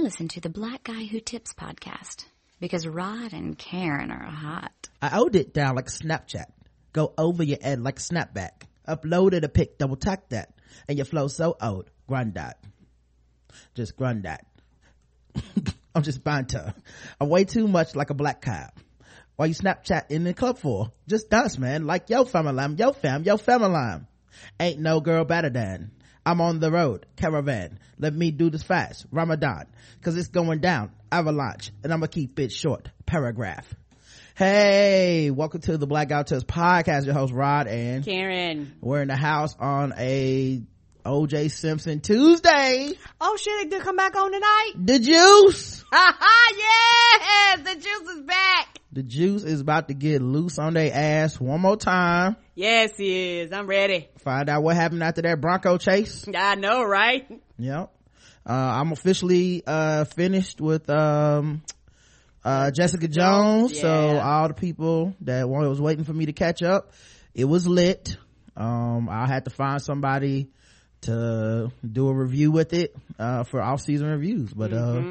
Listen to the Black Guy Who Tips podcast because Rod and Karen are hot. I owed it down like Snapchat. Go over your head like snapback. Uploaded a pic, double tap that. And your flow so old. Grind that. Just grind that. I'm just banter. I'm way too much like a black cop. Why you Snapchat in the club for? Just dance, man. Like yo family, yo fam, yo family. Ain't no girl better than. I'm on the road, caravan. Let me do this fast, Ramadan. Cause it's going down, avalanche. And I'm gonna keep it short, paragraph. Hey, welcome to the Black Guy Who Tips podcast. Your host Rod and Karen. We're in the house on a OJ Simpson Tuesday. Oh shit, it did come back on tonight? The juice. Ha ha yes, the juice is back. The juice is about to get loose on their ass one more time. Yes, he is. I'm ready. Find out what happened after that Bronco chase. I know, right? Yep. Uh, I'm officially, uh, finished with, um, uh, Jessica Jones. Yeah. So all the people that was waiting for me to catch up, it was lit. Um, I had to find somebody to do a review with it, uh, for off season reviews, but, uh,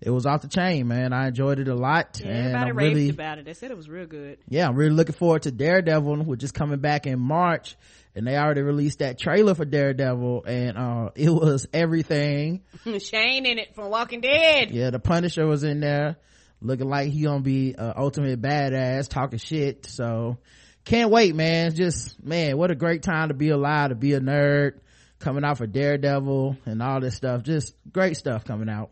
it was off the chain, man. I enjoyed it a lot. Mm-hmm. Yeah, and everybody I'm raved really, about it. They said it was real good. yeah, I'm really looking forward to Daredevil, which is coming back in March. And they already released that trailer for Daredevil and, uh, it was everything. Shane in it from Walking Dead. Yeah, the Punisher was in there looking like he gonna be uh, ultimate badass talking shit. So can't wait, man. Just, man, what a great time to be alive, to be a nerd coming out for Daredevil and all this stuff. Just great stuff coming out.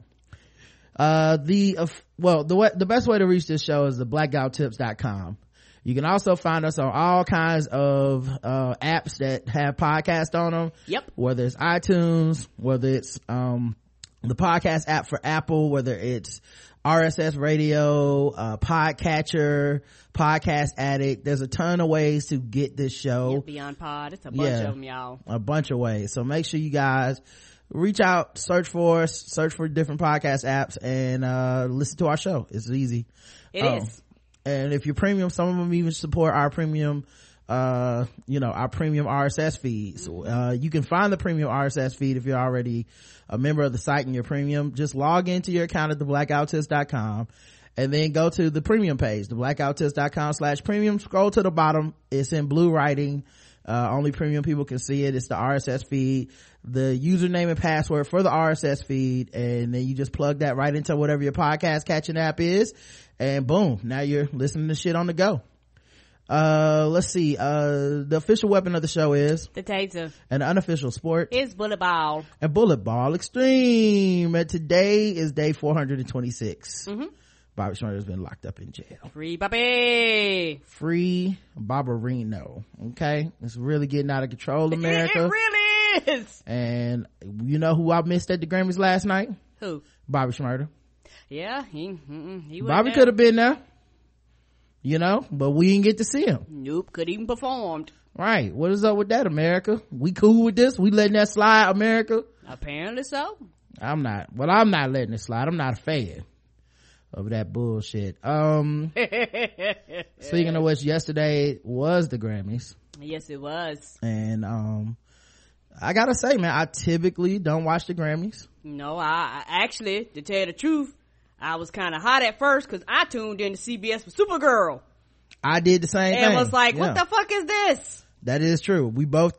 Uh, the, uh, well, the way, the best way to reach this show is the blackguywhotips.com. You can also find us on all kinds of, uh, apps that have podcasts on them. Yep. Whether it's iTunes, whether it's, um, the podcast app for Apple, whether it's RSS radio, uh, podcatcher, podcast addict. There's a ton of ways to get this show Beyond Pod. It's a bunch Yeah. of them, y'all. a bunch of ways. So make sure you guys reach out, search for us, search for different podcast apps and, uh, listen to our show. It's easy. It is. Oh. And if you're premium, some of them even support our premium, uh, you know, our premium RSS feeds. Uh, you can find the premium RSS feed if you're already a member of the site and you're premium. Just log into your account at theblackguywhotips.com and then go to the premium page, theblackguywhotips.com slash premium. Scroll to the bottom. It's in blue writing. Uh, only premium people can see it. It's the RSS feed, the username and password for the RSS feed. And then you just plug that right into whatever your podcast catching app is. And boom, now you're listening to shit on the go. Uh, let's see. Uh, the official weapon of the show is The taser an unofficial sport is bullet ball. and bullet ball extreme. And today is day 426. Mm-hmm. Bobby Shmurda's been locked up in jail. Free Bobby. Free Barbarino. Okay. It's really getting out of control, America. It really is. and you know who I missed at the Grammys last night? Who? Bobby Shmurda. Yeah, he, he Bobby could have been there. You know, but we didn't get to see him. Nope, could even performed. Right. What is up with that, America? We cool with this? We letting that slide, America? Apparently so. I'm not. Well, I'm not letting it slide. I'm not a fan of that bullshit. Um, speaking of which, yesterday was the Grammys. Yes, it was. And, um, I gotta say, man, I typically don't watch the Grammys. No, I, I actually, to tell you the truth, I was kind of hot at first because I tuned into CBS for Supergirl I did the same and thing. was like, Yeah. "What the fuck is this?" That is true. We both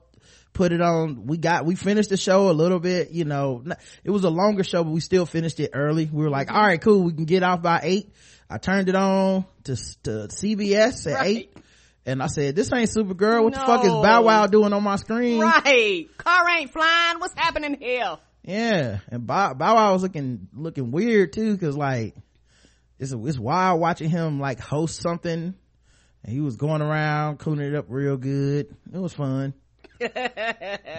put it on. We got, we finished the show a little bit, you know, it was a longer show, but we still finished it early. We were like, all right, cool. We can get off by eight. I turned it on to, to CBS at Right. eight. And I said, this ain't Supergirl. What the fuck is Bow Wow doing on my screen? Right, car ain't flying. What's happening here? Yeah. And Bow, Bow Wow was looking, looking weird too. Cause like, it's, it's wild watching him like host something. And he was going around, cooling it up real good. It was fun.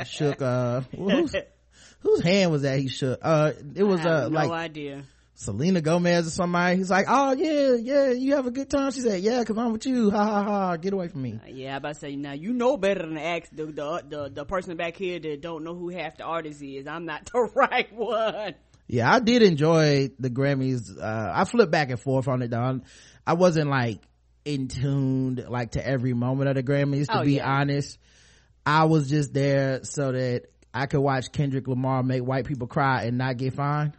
shook uh whose, whose hand was that he shook uh it was I have uh no like idea. Selena gomez or somebody. He's like oh yeah yeah you have a good time. She said yeah because i'm with you. Ha ha ha. Get away from me. Yeah, I about to say now you know better than to ask the the the, the person back here that don't know who half the artist is. I'm not the right one. yeah i did enjoy the grammys. Uh i flipped back and forth on it though. I wasn't like in tuned like to every moment of the grammys to Oh, be yeah. honest. I was just there so that i could watch kendrick lamar make white people cry and not get fined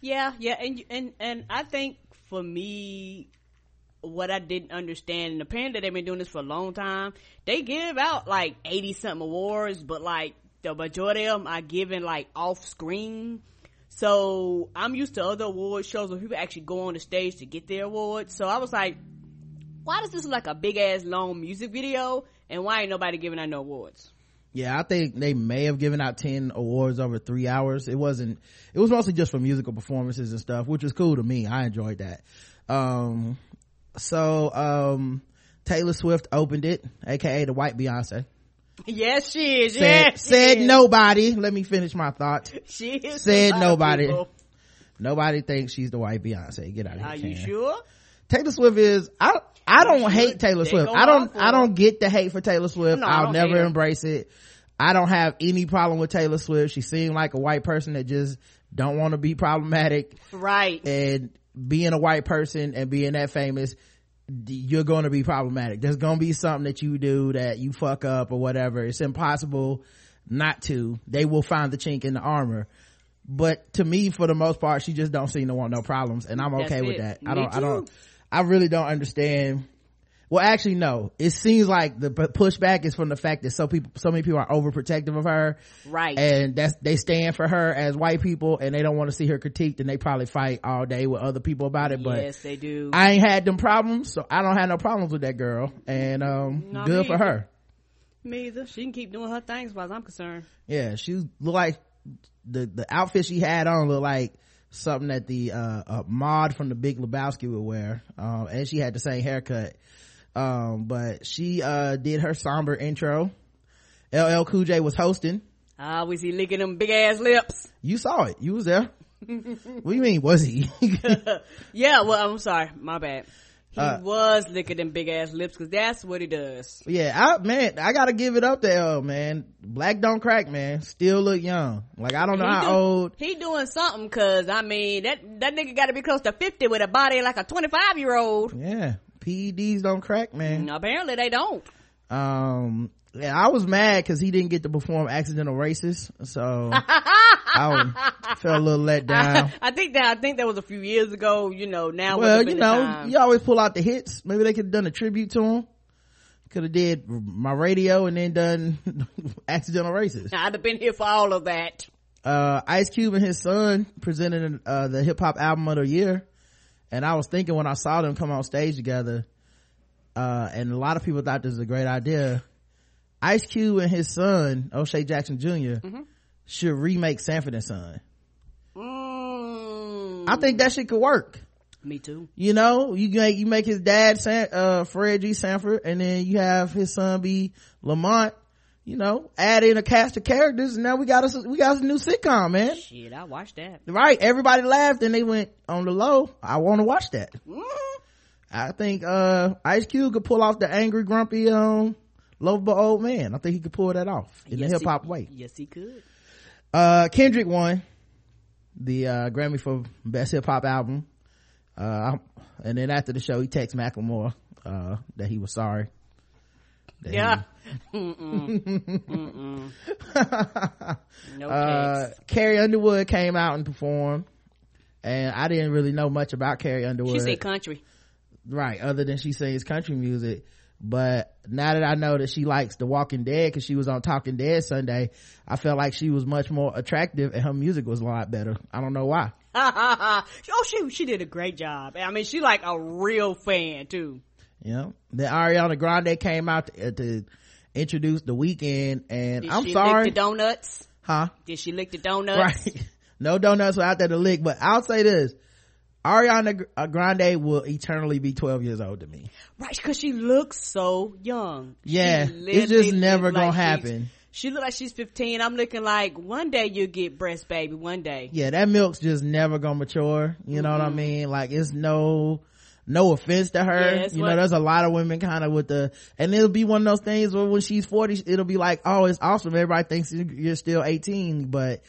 Yeah, yeah, and and and I think for me, what I didn't understand, and apparently they've been doing this for a long time. They give out like eighty something awards, but like the majority of them are given like off screen. So I'm used to other award shows where people actually go on the stage to get their awards. So I was like, why does this look like a big ass long music video, and why ain't nobody giving out no awards? Yeah, I think they may have given out 10 awards over three hours. It wasn't, it was mostly just for musical performances and stuff, which was cool to me. I enjoyed that. Um, so, um, Taylor Swift opened it, aka the white Beyonce. Yes, she is. Said, yes, said is. nobody. Let me finish my thought. She is. Said a lot of nobody. Nobody thinks she's the white Beyonce. Get out of here. Are you sure? Taylor Swift is I I don't hate Taylor Swift. I don't I don't get the hate for Taylor Swift. No, I'll never embrace it. I don't have any problem with Taylor Swift. She seemed like a white person that just don't want to be problematic Right. and being a white person and being that famous you're going to be problematic. There's going to be something that you do that you fuck up or whatever. It's impossible not to. They will find the chink in the armor. But to me, for the most part, she just don't seem to want no problems, and I'm That's okay with that. I don't. I don't. I really don't understand. Well, actually, no. It seems like the pushback is from the fact that so people, so many people are overprotective of her, Right. and that's they stand for her as white people, and they don't want to see her critiqued, and they probably fight all day with other people about it. But yes, they do. I ain't had them problems, so I don't have no problems with that girl, and um, Not good for either. her. Me either. She can keep doing her thing as far as I'm concerned. Yeah, she looked like the the outfit she had on looked like something that the uh, uh Maude from the Big Lebowski would wear, um, and she had the same haircut. Um, but she uh did her somber intro. LL Cool J was hosting. Ah, was he licking them big ass lips? You saw it. You was there. what do you mean? Was he? Yeah, well, I'm sorry. My bad. He Uh, was licking them big ass lips because that's what he does. yeah, I man, I gotta give it up to L man. Black don't crack, man. Still look young. Like I don't know he, how do- old. he doing something cause I mean that that nigga got to be close to 50 with a body like a 25 year old. Yeah, PEDs don't crack, man. Apparently they don't. um yeah i was mad because he didn't get to perform accidental racist so i felt a little let down. I think that I think that was a few years ago. You know, now well you know you always pull out the hits. Maybe they could have done a tribute to him could have did my radio and then done accidental racist I'd have been here for all of that. uh ice cube and his son presented uh the hip-hop album of the year. And i was thinking when i saw them come on stage together uh and a lot of people thought this was a great idea. Ice cube and his son o'shea jackson jr should remake sanford and son. Mm, i think that shit could work. Me too. you know you make you make his dad San, uh fred g. Sanford and then you have his son be lamont you know add in a cast of characters and now we got us we got a new sitcom man. Shit, I watched that. right everybody laughed and they went on the low. I want to watch that. Mm. i think uh ice cube could pull off the angry grumpy um lovable old man. I think he could pull that off in Yes, the he- hip-hop way. Yes, he could. Uh kendrick won the uh grammy for best hip-hop album uh and then after the show he texted macklemore uh that he was sorry That he- Yeah. Mm-mm. Mm-mm. No uh carrie underwood came out and performed and i didn't really know much about carrie underwood She said country. right other than she sings country music but now that i know that she likes the walking dead because she was on talking dead sunday i felt like she was much more attractive and her music was a lot better i don't know why oh, she she did a great job. I mean, she like a real fan too. Yeah. then ariana grande came out to, uh, to introduce the Weeknd and Did i'm she sorry lick the donuts? huh Did she lick the donuts? right no donuts were out there to lick but i'll say this ariana uh, grande will eternally be 12 years old to me Right, because she looks so young. Yeah, it's just never gonna like happen. She look like she's 15. I'm looking like one day you'll get breast baby. One day. yeah that milk's just never gonna mature you know what i mean like it's no no offense to her Yeah, you know there's a lot of women kind of with the and it'll be one of those things where when she's 40 it'll be like oh it's awesome everybody thinks you- you're still 18 but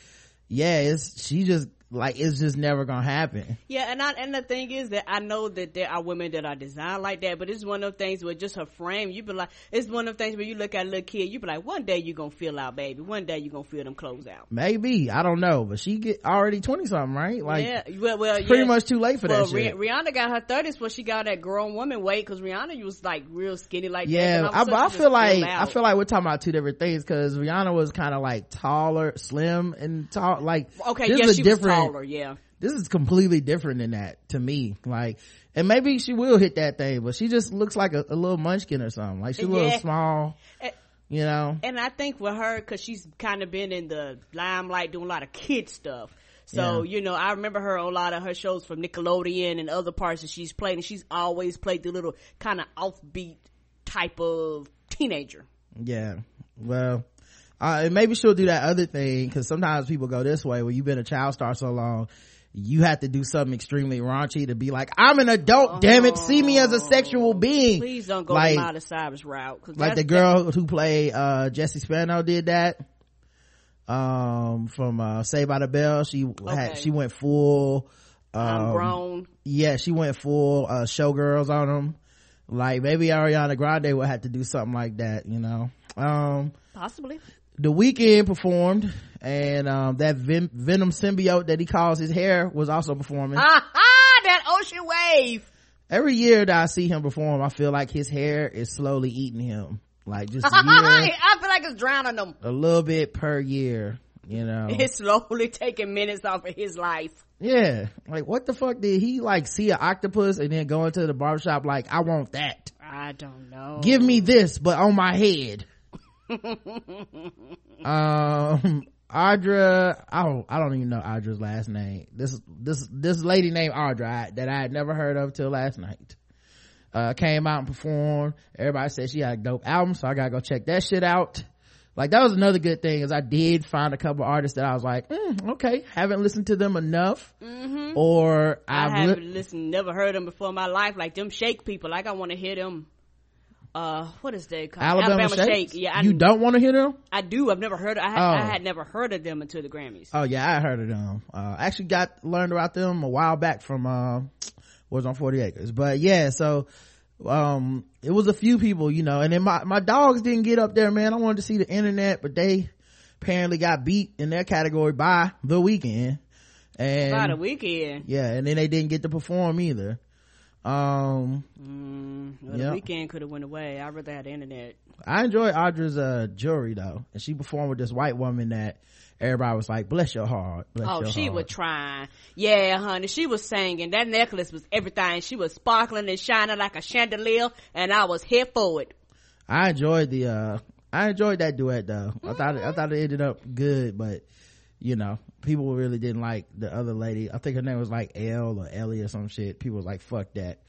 yeah it's she just like it's just never gonna happen Yeah, and I, and the thing is that I know that there are women that are designed like that, but it's one of those things where just her frame, you be like, it's one of those things where you look at a little kid, you be like, one day you gonna feel out, baby. One day you gonna feel them clothes out. maybe i don't know but she get already 20 something right like yeah, well, well, it's pretty yeah. much too late for Well, that shit Rihanna got her thirties, but she got that grown woman weight because Rihanna was like real skinny like yeah that. I, but I feel like i feel like we're talking about two different things because rihanna was kind of like taller slim and tall like okay, this yeah, is a different was taller, yeah. this is completely different than that to me like and maybe she will hit that thing but she just looks like a, a little munchkin or something like she's a little small Eh, you know And I think with her, cause she's kind of been in the limelight doing a lot of kid stuff. So, Yeah. you know, I remember her on a lot of her shows from Nickelodeon and other parts that she's played and she's always played the little kind of offbeat type of teenager. yeah well uh, and maybe she'll do that other thing because sometimes people go this way where you've been a child star so long you have to do something extremely raunchy to be like i'm an adult damn it see me as a sexual being Please don't go like the Cyrus route. Like the girl who played uh jessie spano did that um from uh Saved by the Bell she had she went full I'm um, grown. yeah she went full uh showgirls on them like maybe ariana grande would have to do something like that you know um Possibly. The Weeknd performed and um that Ven- venom symbiote that he calls his hair was also performing Ah, that ocean wave. every year that i see him perform i feel like his hair is slowly eating him like just year, I feel like it's drowning them. a little bit per year you know It's slowly taking minutes off of his life. yeah like what the fuck did he like see an octopus and then go into the barbershop like i want that I don't know. give me this but on my head um Andra i don't i don't even know Andra's last name this this this lady named audra that i had never heard of till last night uh came out and performed everybody said she had a dope album so i gotta go check that shit out like that was another good thing is i did find a couple artists that i was like mm, okay haven't listened to them enough or I i've haven't li- listened, never heard them before in my life. Like them shake people. Like I want to hear them. Uh, what is they called? alabama, Shake. Yeah, I, you don't want to hear them I do. I've never heard. I had, Oh. I had never heard of them until the Grammys. Oh yeah, I heard of them. Uh, actually got learned about them a while back from uh, was on Forty Acres. But yeah, so um, it was a few people, you know, and then my my dogs didn't get up there, man. I wanted to see the internet, but they apparently got beat in their category by the Weeknd. And By the Weeknd. yeah, and then they didn't get to perform either. Um, Mm, well, Yep. The Weeknd could have went away. I'd rather had the internet. I enjoy Andra's uh jewelry though, and she performed with this white woman that everybody was like, "Bless your heart." Bless Oh, your she heart. was trying. Yeah, honey. She was singing. That necklace was everything. She was sparkling and shining like a chandelier, and I was here for it. I enjoyed the uh I enjoyed that duet though. I thought it, I thought it ended up good, but you know, people really didn't like the other lady. I think her name was like Elle or Ellie or some shit. People was like, fuck that.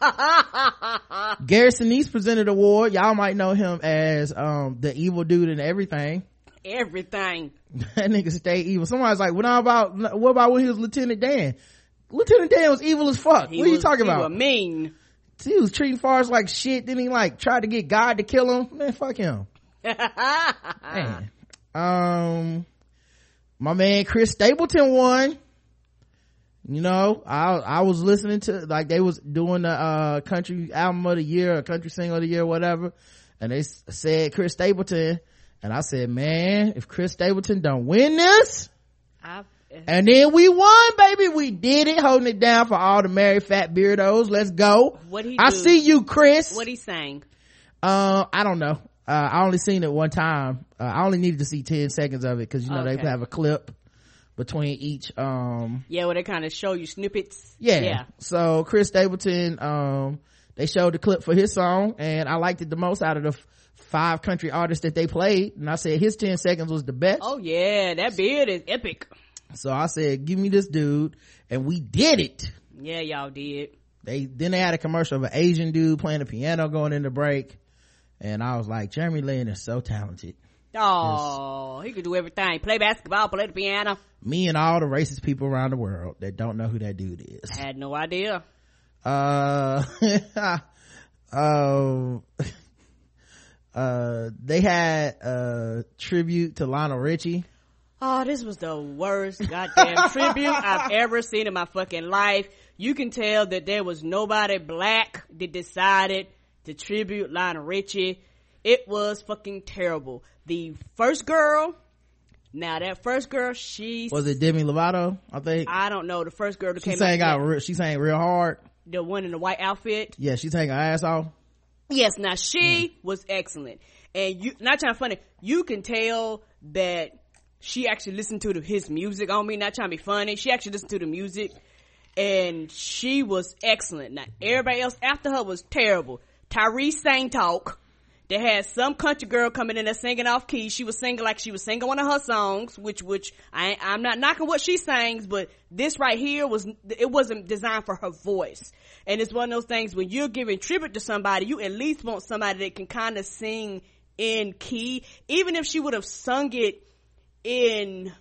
Gary Sinise presented award. Y'all might know him as um the evil dude and everything. Everything. that nigga stay evil. Somebody's like, what about what about when he was Lieutenant Dan? Lieutenant Dan was evil as fuck. He what are you talking he about? was mean. he was treating Forrest like shit. Then he like tried to get God to kill him. Man, fuck him. Man. Um, my man Chris Stapleton won. You know, I I was listening to like they was doing the uh country album of the year or country single of the year, whatever, and they said Chris Stapleton, and I said, man, if Chris Stapleton don't win this, I, and then we won, baby, we did it, holding it down for all the married fat beardos. Let's go. What he I do? see you, Chris. what he sang? Uh, I don't know. Uh, I only seen it one time. Uh, I only needed to see 10 seconds of it because, you know, they have a clip between each, um, Yeah, where they kind of show you snippets. yeah. Yeah. So Chris Stapleton, um, they showed the clip for his song and I liked it the most out of the f- five country artists that they played. And I said his 10 seconds was the best. Oh yeah, that beard is epic. So I said, give me this dude. And we did it. Yeah, y'all did. They, then they had a commercial of an Asian dude playing the piano going in the break. And I was like, Jeremy Lin is so talented. Oh, he could do everything. Play basketball, play the piano. me and all the racist people around the world that don't know who that dude is. Had no idea. Uh, um, uh, they had a tribute to Lionel Richie. Oh, this was the worst goddamn tribute I've ever seen in my fucking life. You can tell that there was nobody black that decided to tribute Lionel Richie. It was fucking terrible. The first girl, now that first girl, she Was it Demi Lovato? I think I don't know the first girl that she came sang out. She sang real hard. the one in the white outfit. Yeah, she sang her ass off. Yes, now she was excellent, and you not trying to funny. You can tell that she actually listened to the, his music. I don't mean not trying to be funny. She actually listened to the music, and she was excellent. Now everybody else after her was terrible. Tyrese sang talk. They had some country girl coming in there singing off key. She was singing like she was singing one of her songs, which, which I, I'm not knocking what she sings, but this right here was, it wasn't designed for her voice. And it's one of those things when you're giving tribute to somebody, you at least want somebody that can kind of sing in key. Even if she would have sung it in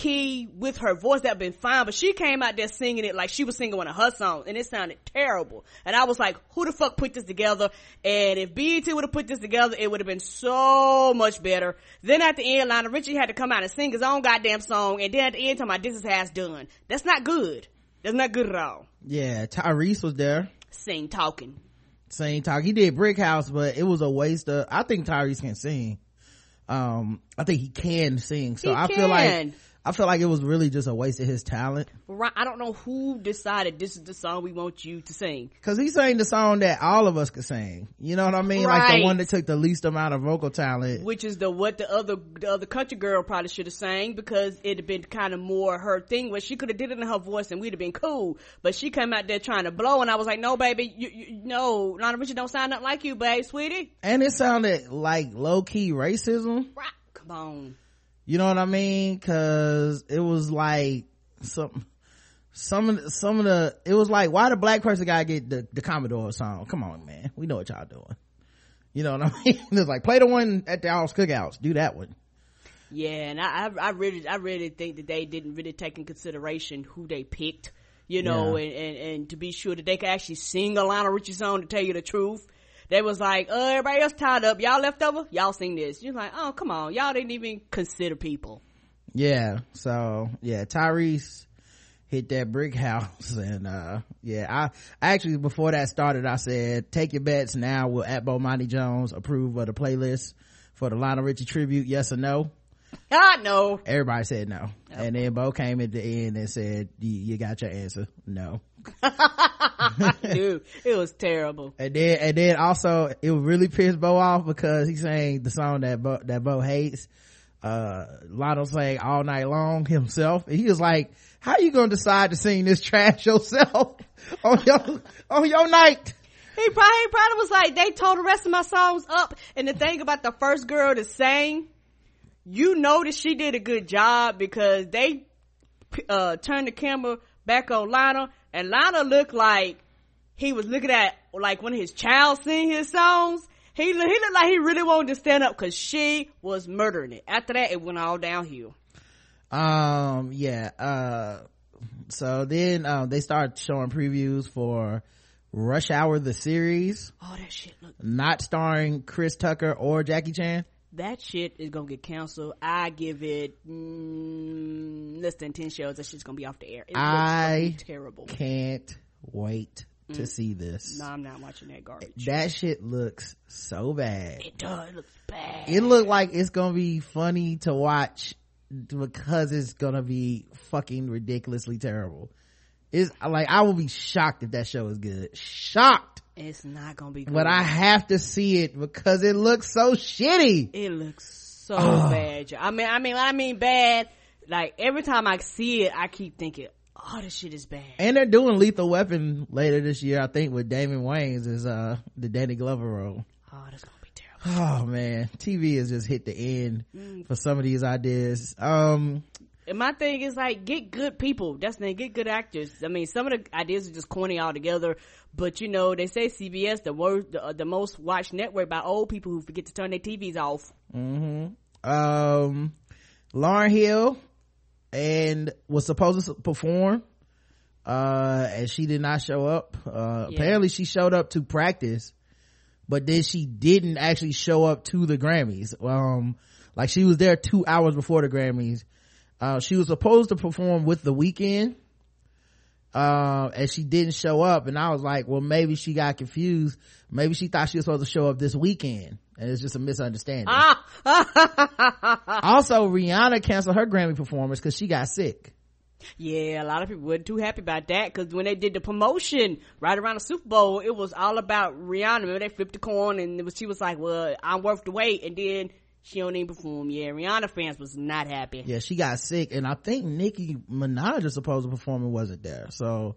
key with her voice that'd been fine but she came out there singing it like she was singing one of her songs and it sounded terrible and i was like who the fuck put this together and if BET would have put this together it would have been so much better then at the end Lionel Richie had to come out and sing his own goddamn song and then at the end talking about this is how it's done that's not good that's not good at all Yeah, Tyrese was there. sing talking Sing talk. He did Brick House, but it was a waste of. I think Tyrese can sing. Um, I think he can sing. So He I feel like can. I feel like it was really just a waste of his talent. Right, I don't know who decided this is the song we want you to sing. Cause he sang the song that all of us could sing. You know what I mean? Like the one that took the least amount of vocal talent. which is the what the other the other country girl probably should have sang because it'd have been kind of more her thing where she could have did it in her voice and we'd have been cool. But she came out there trying to blow, and I was like, "No, baby, you, you no, Lionel Richie don't sound nothing like you, babe, sweetie." And it sounded like low key racism. Right, come on. You know what I mean? Cause it was like some, some of the, some of the, it was like, why the black person gotta get the, the Commodore song? Come on, man. We know what y'all doing. You know what I mean? It's like, play the one at the house cookouts. Do that one. Yeah, and I, I, I really, I really think that they didn't really take in consideration who they picked, you know, Yeah. and, and, and to be sure that they could actually sing a Lionel Richie song to tell you the truth. They was like, uh, everybody else tied up. Y'all left over? Y'all sing this. You're like, oh, come on. Y'all didn't even consider people. Yeah. So yeah, Tyrese hit that brick house and, uh, yeah, I, actually before that started, I said, take your bets now. Will at Bo Monty Jones approve of the playlist for the Lionel Richie tribute? Yes or no? God, no. Everybody said no. And then Bo came at the end and said, you got your answer. No. Dude, it was terrible. And then, and then also, it really pissed Bo off because he sang the song that Bo, that Bo hates. Uh, Lionel sang all night long himself. And he was like, how you gonna decide to sing this trash yourself on your, on your night? He probably, he probably was like, they told the rest of my songs up. And the thing about the first girl to sing, you know that she did a good job because they, uh, turned the camera back on Lionel and Lionel looked like he was looking at like when his child sing his songs. He, he looked like he really wanted to stand up because she was murdering it. After that, it went all downhill. Um, yeah, uh, so then, um, they started showing previews for Rush Hour, the series, Oh, that shit look not starring Chris Tucker or Jackie Chan. That shit is gonna get canceled. I give it mm, less than ten shows. That shit's gonna be off the air. It I- terrible. Can't wait to see this. No, I'm not watching that garbage. That shit looks so bad. it does. It looks bad. It looked like it's gonna be funny to watch because it's gonna be fucking ridiculously terrible. It's like I will be shocked if that show is good. Shocked. It's not gonna be. Good. But I have to see it because it looks so shitty. It looks so bad. I mean, I mean, I mean bad. Like every time I see it, I keep thinking, "Oh, this shit is bad." And they're doing Lethal Weapon later this year, I think, with Damon Wayans as uh the Danny Glover role. Oh, that's gonna be terrible. Oh man, TV has just hit the end for some of these ideas. Um, And my thing is like, get good people. That's the thing. Get good actors. I mean, some of the ideas are just corny altogether. But you know, they say CBS the worst, the, uh, the most watched network by old people who forget to turn their TVs off. um, Lauryn Hill and was supposed to perform, uh, and she did not show up. Uh, Yeah. apparently she showed up to practice, but then she didn't actually show up to the Grammys. Um, like she was there two hours before the Grammys uh, she was supposed to perform with the Weeknd uh, and she didn't show up and i was like well maybe she got confused maybe she thought she was supposed to show up this weekend and it's just a misunderstanding Ah. also rihanna canceled her grammy performance because she got sick Yeah, a lot of people weren't too happy about that because when they did the promotion right around the Super Bowl, it was all about Rihanna. Remember they flipped the coin and it was, she was like, well, I'm worth the wait. And then she don't even perform. Yeah, Rihanna fans was not happy. yeah she got sick and i think nicki minaj was supposed to perform and wasn't there so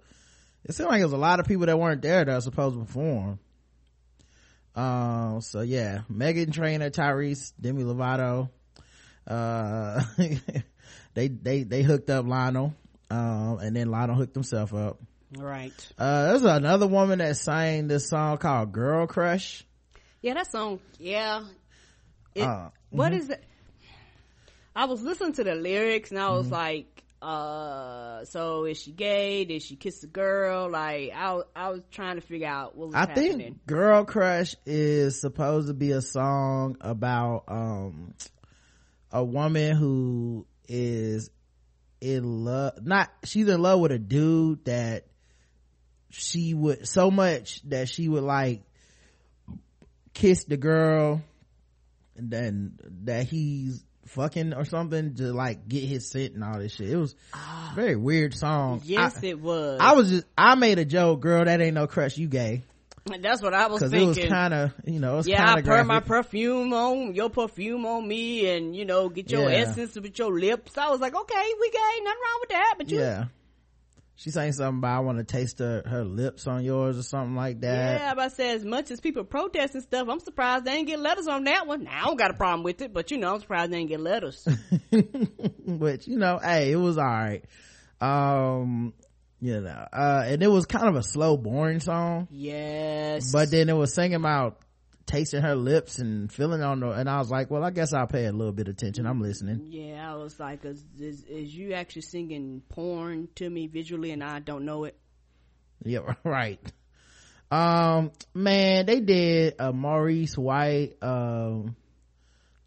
it seemed like there was a lot of people that weren't there that were supposed to perform um so yeah meghan trainor tyrese demi lovato uh they they they hooked up lionel um and then lionel hooked himself up Right. uh there's another woman that sang this song called girl crush Yeah, that song, yeah. It, Uh, what is it? I was listening to the lyrics and I Mm-hmm. was like, uh, so is she gay? Did she kiss a girl? Like, I, was- I was trying to figure out what was I happening. think Girl Crush is supposed to be a song about um a woman who is in love not she's in love with a dude that she would so much that she would like kiss the girl then that he's fucking or something to like get his scent and all this shit. It was a very weird song. Yes, I, it was. I was just I made a joke, girl, that ain't no crush, you gay That's what I was thinking. it was kind of you know it's yeah, kind I of put my perfume on your perfume on me, and you know, get your Yeah. essence with your lips. I was like, okay, we gay, nothing wrong with that. But you, yeah she saying something about i want to taste her, her lips on yours or something like that yeah. But I said, as much as people protesting stuff, I'm surprised they didn't get letters on that one. Now I don't got a problem with it, but you know, I'm surprised they didn't get letters. which you know hey it was all right um you know uh and it was kind of a slow boring song yes, but then it was singing about tasting her lips and feeling on her and i was like well i guess i'll pay a little bit of attention i'm listening yeah, I was like, is, is, is you actually singing porn to me visually, and I don't know it? Yeah, right. Um, man, they did a Maurice White, um,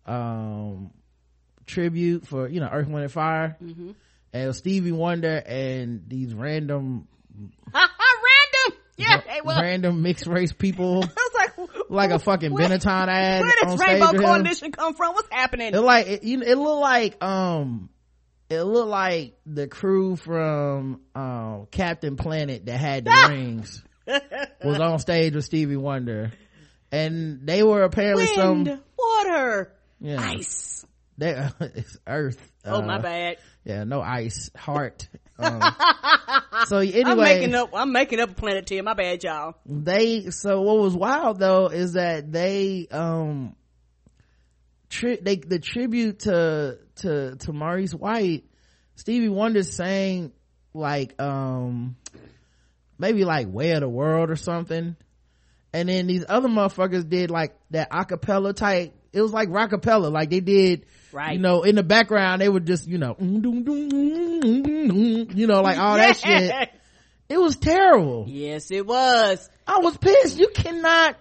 um, tribute for, you know, Earth, Wind and Fire. Mm-hmm. And Stevie Wonder and these random! Random. Yeah, hey, well, random mixed race people, like, a fucking where, Benetton ad Where does Rainbow. Coalition come from? What's happening? It like, it, you know, it looked like, um, it looked like the crew from, um, Captain Planet that had the rings. was on stage with Stevie Wonder, and they were apparently Wind, some water, yeah, ice. They, it's Earth. Oh my Uh, bad. Yeah, no ice, heart. Um, so I'm anyway, making up. I'm making up a planet here. My bad, y'all. they. So what was wild though is that they um, tri- they the tribute to to to Maurice White, Stevie Wonder sang like um maybe like way of the world or something and then these other motherfuckers did like that acapella type it was like rockapella like they did Right. you know in the background they were just you know mm, you know like all that shit it was terrible Yes, it was. i was pissed you cannot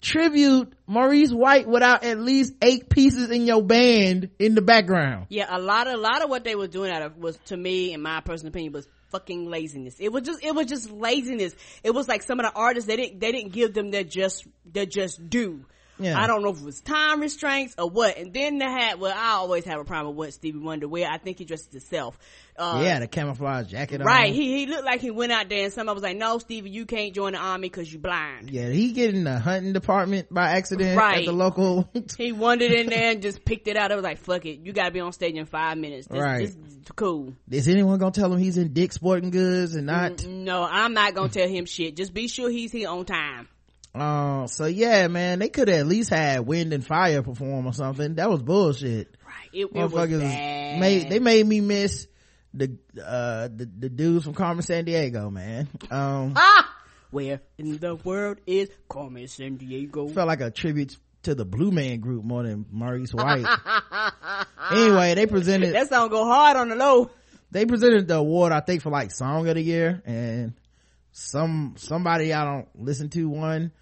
tribute maurice white without at least eight pieces in your band in the background Yeah, a lot of a lot of what they were doing out of was to me, in my personal opinion, was fucking laziness. It was just it was just laziness. It was like some of the artists they didn't they didn't give them their just their just due. Yeah. I don't know if it was time restraints or what. And then they had well, I always have a problem with what Stevie Wonder wear. I think he dresses himself. Uh, yeah the camouflage jacket on. Right. He he looked like he went out there and somebody was like, "No, Stevie, you can't join the army because you blind." yeah he get in the hunting department by accident at the local He wandered in there and just picked it out. It was like, "Fuck it, you got to be on stage in five minutes." This, Right. this is cool. is anyone gonna tell him he's in dick sporting goods and not No, I'm not gonna tell him shit. Just be sure he's here on time. Uh, so yeah, man, they could at least had Wind and Fire perform or something. That was bullshit. Right. It, it was bad. made they made me miss the uh the, the dudes from Carmen Sandiego, man. Um, ah, where in the world is Carmen Sandiego? felt like a tribute to the Blue Man Group more than Maurice White. anyway, they presented That song go hard on the low. they presented the award I think for like song of the year and some somebody I don't listen to won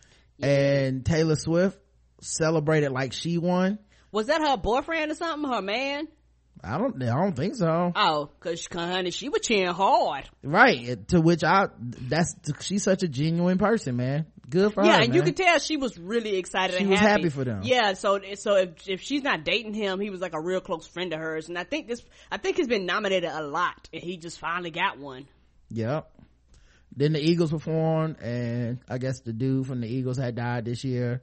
and Taylor Swift celebrated like she won. Was that her boyfriend or something? Her man? I don't. I don't think so. Oh, cause honey, she was cheering hard. Right. To which I. That's she's such a genuine person, man. Good for yeah, her. Yeah, and you could tell she was really excited. She and was happy. happy for them. Yeah, so so if if she's not dating him, he was like a real close friend of hers, and I think this I think he's been nominated a lot, and he just finally got one. Yep. Then the Eagles performed, and I guess the dude from the Eagles had died this year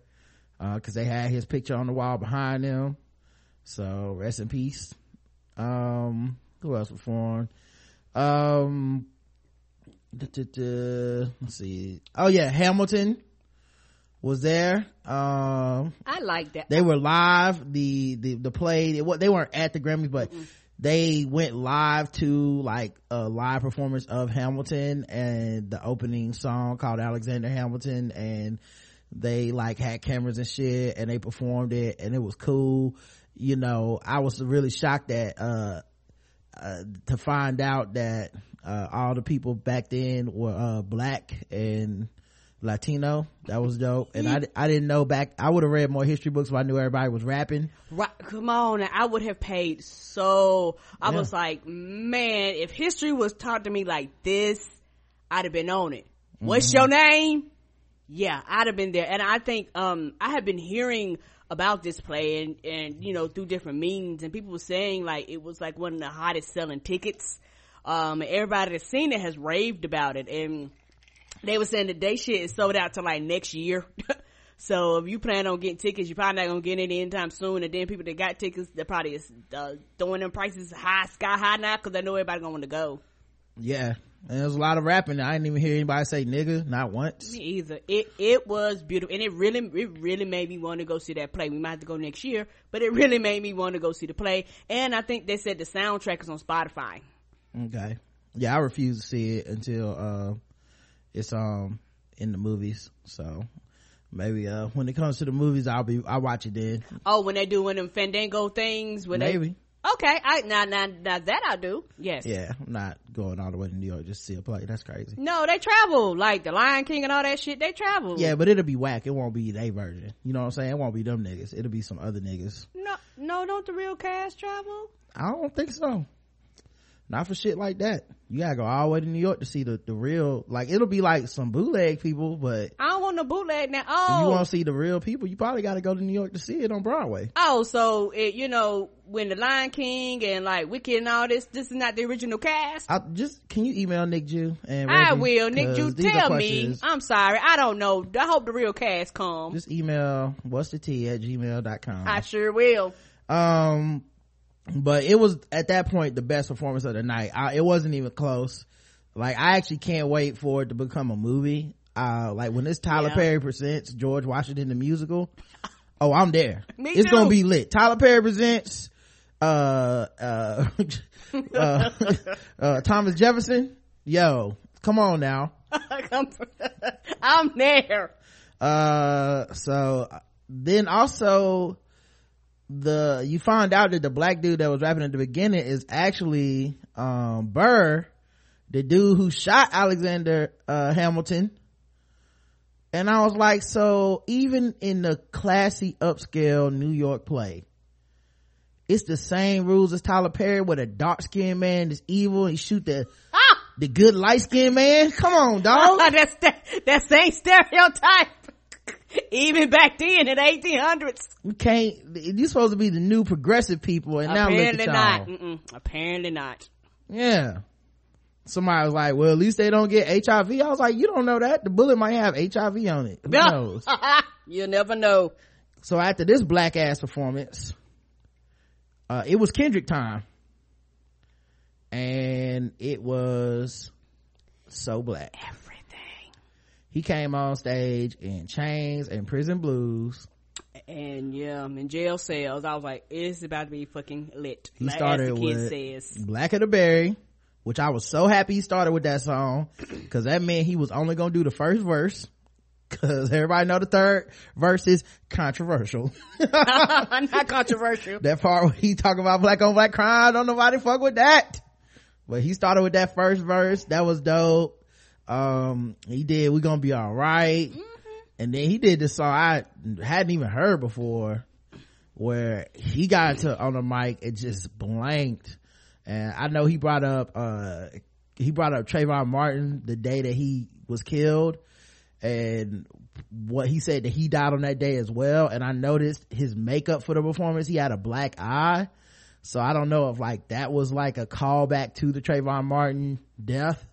because uh, they had his picture on the wall behind them. So rest in peace. Um, who else performed? Um, duh, duh, duh, let's see. Oh yeah, Hamilton was there. Um, I like that. they were live. The the the play. They, they weren't at the Grammy, but Mm-mm. They went live to like a live performance of Hamilton and the opening song called Alexander Hamilton, and they like had cameras and shit, and they performed it, and it was cool. You know, I was really shocked that uh, uh to find out that uh all the people back then were uh black and Latino. That was dope. And I, I didn't know back, I would have read more history books if I knew everybody was rapping. Right, come on, I would have paid so. I Yeah. was like, man, if history was taught to me like this, I'd have been on it. What's Mm-hmm. your name? Yeah, I'd have been there. And I think, um, I have been hearing about this play and, and, you know, through different means and people were saying like it was like one of the hottest selling tickets. Um, everybody that's seen it has raved about it and they were saying that they shit is sold out to like next year. so if you plan on getting tickets, you're probably not gonna get any anytime soon. And then people that got tickets, they're probably is, uh, throwing them prices high, sky high now because they know everybody gonna want to go. Yeah. And there was a lot of rapping. I didn't even hear anybody say nigga, not once. Me either. It it was beautiful, and it really it really made me want to go see that play. We might have to go next year, but it really made me want to go see the play. And I think they said the soundtrack is on Spotify. Okay. Yeah, I refuse to see it until, uh, it's, um, in the movies. So maybe, uh, when it comes to the movies, I'll be, I'll watch it then. Oh, when they do one of them Fandango things, when Maybe. they okay, I now now now that I do, yes. Yeah. I'm not going all the way to New York just to see a play. That's crazy. No, they travel like the Lion King and all that shit. They travel. Yeah, but it'll be whack. It won't be their version. You know what I'm saying? It won't be them niggas. It'll be some other niggas. No, no, don't the real cast travel? I don't think so. Not for shit like that. You gotta go all the way to New York to see the, the real, like, it'll be like some bootleg people, but I don't want no bootleg now. if Oh, you want to see the real people, you probably gotta go to New York to see it on Broadway. oh, so it, you know when the Lion King and like Wicked and all this, this is not the original cast. I just, can you email Nick Jew and I will, Nick are tell me. I'm sorry, I don't know. I hope the real cast come. Just email what's the T at gmail.com. I sure will. um but it was at that point the best performance of the night. I, it wasn't even close. Like i actually can't wait for it to become a movie. Uh like when this tyler Yeah. perry presents george washington the musical oh i'm there. Me it's too. gonna be lit. Tyler perry presents uh uh uh, uh thomas jefferson. Yo come on now. I'm there. uh so then also the you find out that the black dude that was rapping at the beginning is actually um burr the dude who shot alexander uh hamilton. And i was like so even in the classy upscale new york play it's the same rules as tyler perry with a dark-skinned man that's evil he shoot the Ah, the good light-skinned man? Come on dog. That's that, that same stereotype. Even back then in the 1800s. we can't you're supposed to be the new progressive people and now look at Apparently y'all not. Apparently not. yeah somebody was like well at least they don't get hiv i was like you don't know that the bullet might have hiv on it Who knows? you never know. so after this black ass performance uh it was kendrick time and it was so black. He came on stage in chains and prison blues And yeah, in jail cells, I was like, it's about to be fucking lit. He Like, started as the kid with- says. Blacker the Berry, which I was so happy he started with that song, cause that meant he was only gonna do the first verse. Cause everybody know the third verse is controversial. Not controversial. that part where he talk about black on black crime, don't nobody fuck with that. But he started with that first verse, that was dope. Um, he did We Gonna Be Alright. And then he did this song I hadn't even heard before. where he got to on the mic and just blanked. And i know he brought up uh he brought up Trayvon Martin the day that he was killed and what he said that he died on that day as well. And i noticed his makeup for the performance. He had a black eye. So i don't know if like that was like a callback to the Trayvon Martin death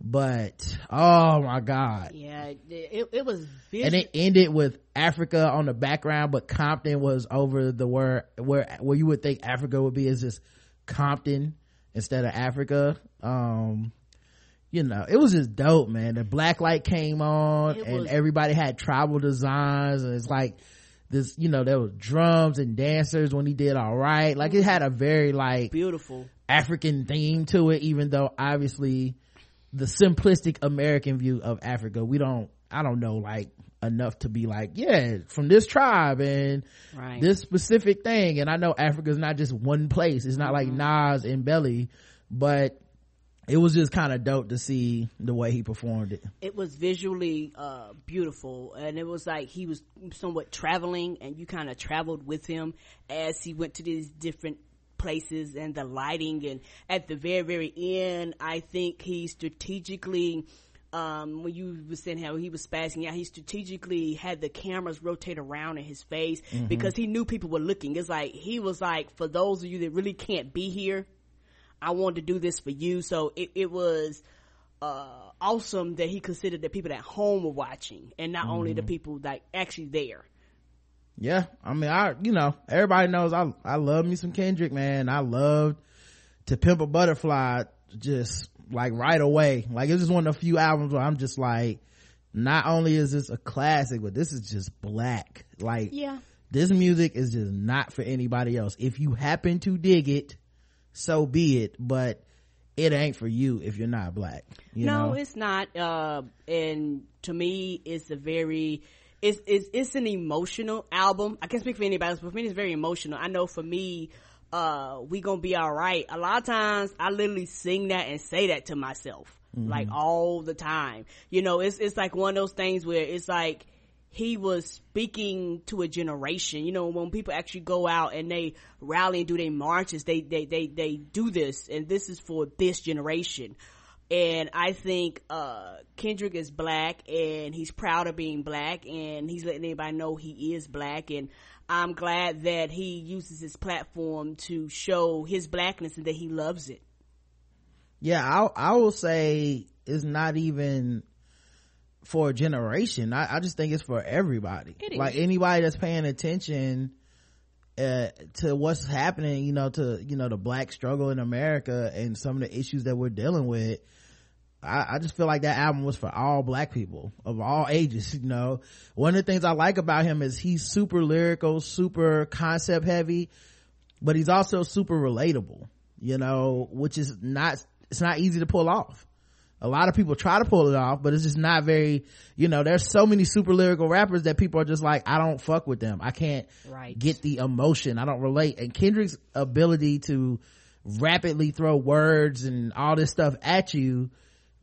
but oh my god. Yeah it, it was and it ended with africa on the background but compton was over the where where where you would think africa would be is just compton instead of africa. Um you know it was just dope man. The black light came on it and was, everybody had tribal designs. And it's like this you know there was drums and dancers when he did all right. Like it had a very like beautiful. African theme to it even though obviously the simplistic American view of Africa. We don't, I don't know, like enough to be like, yeah, from this tribe and right. this specific thing. And I know Africa is not just one place. It's not mm-hmm. like Nas and Belly, but it was just kind of dope to see the way he performed it. It was visually uh, beautiful, and it was like he was somewhat traveling, and you kind of traveled with him as he went to these different places and the lighting and at the very very end i think he strategically um, when you were saying how he was spazzing out, he strategically had the cameras rotate around in his face mm-hmm. because he knew people were looking. It's like he was like, for those of you that really can't be here, I wanted to do this for you. So it, it was uh, awesome that he considered that people at home were watching and not mm-hmm. only the mm-hmm. people like actually there yeah i mean i you know everybody knows i i love me some kendrick man. I loved to pimp a butterfly just like right away. Like it's just one of the few albums where i'm just like not only is this a classic but this is just black. Like yeah. this music is just not for anybody else. If you happen to dig it so be it but it ain't for you if you're not black you no know? it's not uh and to me it's a very it's, it's, it's an emotional album. I can't speak for anybody else, but for me, it's very emotional. I know for me, uh, we gonna be alright. A lot of times I literally sing that and say that to myself, mm-hmm. like all the time. You know, it's, it's like one of those things where it's like, he was speaking to a generation. You know, when people actually go out and they rally and do their marches, they, they, they, they do this and this is for this generation and I think uh, Kendrick is black and he's proud of being black and he's letting anybody know he is black and I'm glad that he uses his platform to show his blackness and that he loves it. Yeah, I I will say it's not even for a generation. I, I just think it's for everybody. Like anybody that's paying attention uh, to what's happening, you know, to you know the black struggle in America and some of the issues that we're dealing with I, I, just feel like that album was for all black people of all ages you know? One of the things i like about him is he's super lyrical super concept heavy but he's also super relatable you know which is not it's not easy to pull off. A lot of people try to pull it off but it's just not very you know there's so many super lyrical rappers that people are just like i don't fuck with them. I can't right. get the emotion. I don't relate. And kendrick's ability to rapidly throw words and all this stuff at you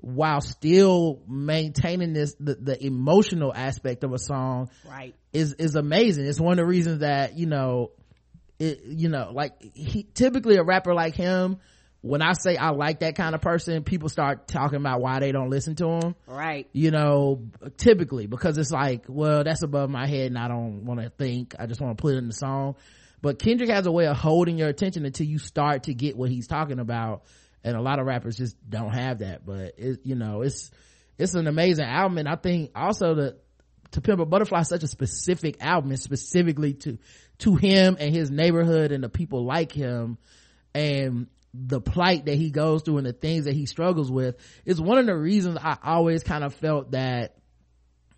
while still maintaining this the, the emotional aspect of a song right is is amazing it's one of the reasons that you know it you know like he typically a rapper like him when I say I like that kind of person, people start talking about why they don't listen to him. Right. You know, typically because it's like, well, that's above my head and I don't want to think. I just want to put it in the song. But Kendrick has a way of holding your attention until you start to get what he's talking about and a lot of rappers just don't have that but it you know it's it's an amazing album. And i think also the to pimp a butterfly is such a specific album and specifically to to him and his neighborhood and the people like him and the plight that he goes through and the things that he struggles with is one of the reasons i always kind of felt that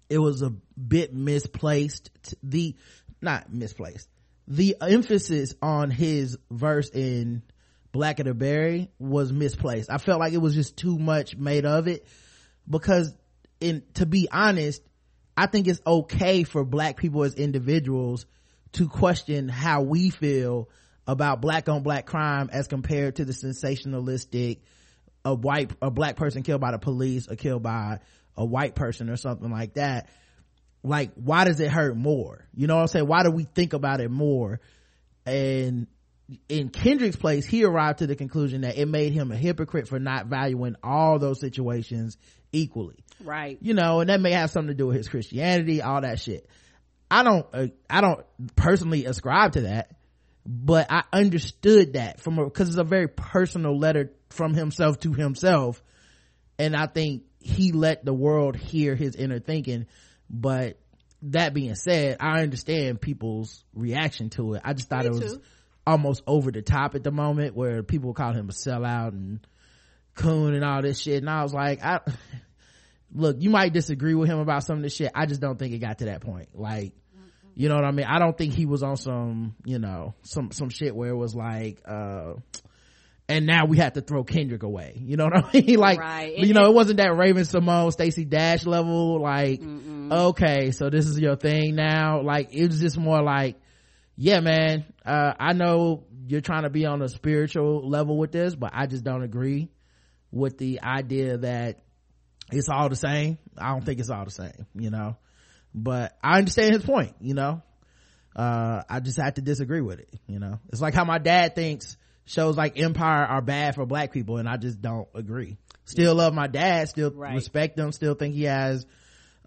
it was a bit misplaced the not misplaced the emphasis on his verse in Blacker the Berry was misplaced. I felt like it was just too much made of it because in, to be honest, I think it's okay for black people as individuals to question how we feel about black on black crime as compared to the sensationalistic a white a black person killed by the police or killed by a white person or something like that. Like why does it hurt more? You know what i'm saying? Why do we think about it more? And in kendrick's place he arrived to the conclusion that it made him a hypocrite for not valuing all those situations equally. Right. You know and that may have something to do with his christianity all that shit. I don't uh, i don't personally ascribe to that but i understood that from because it's a very personal letter from himself to himself. And i think he let the world hear his inner thinking. But that being said i understand people's reaction to it. I just thought Me it was too. Almost over the top at the moment where people call him a sellout and coon and all this shit and i was like i look you might disagree with him about some of this shit i just don't think it got to that point like you know what i mean i don't think he was on some you know some some shit where it was like uh and now we have to throw Kendrick away. You know what I mean? like, Right. you know, it wasn't that Raven Simone, Stacey Dash level. Like, okay, so this is your thing now. Like, it was just more like, yeah, man, uh, I know you're trying to be on a spiritual level with this, but I just don't agree with the idea that it's all the same. I don't think it's all the same, you know, but I understand his point, you know, uh, I just have to disagree with it, you know, it's like how my dad thinks shows like Empire are bad for black people and I just don't agree. Still love my dad, still Right. respect him, still think he has,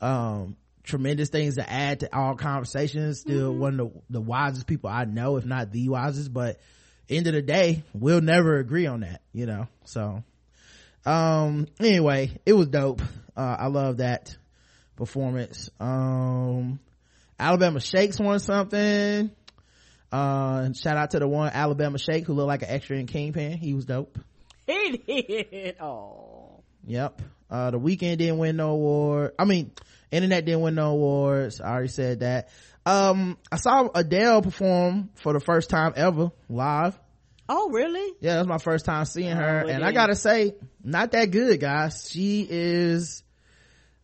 um, tremendous things to add to all conversations. Still one of the, the wisest people I know, if not the wisest, but end of the day, we'll never agree on that, you know, so, um, anyway, it was dope. Uh, I love that performance. Um, Alabama Shakes won something. Uh, shout out to the one Alabama Shake who looked like an extra in Kingpin. He was dope. He did. Oh. Yep. Uh, the Weeknd didn't win no award. I mean, internet didn't win no awards. I already said that. Um, I saw Adele perform for the first time ever live. Oh, really? Yeah, that was my first time seeing her. Oh, and I gotta say, not that good, guys. She is,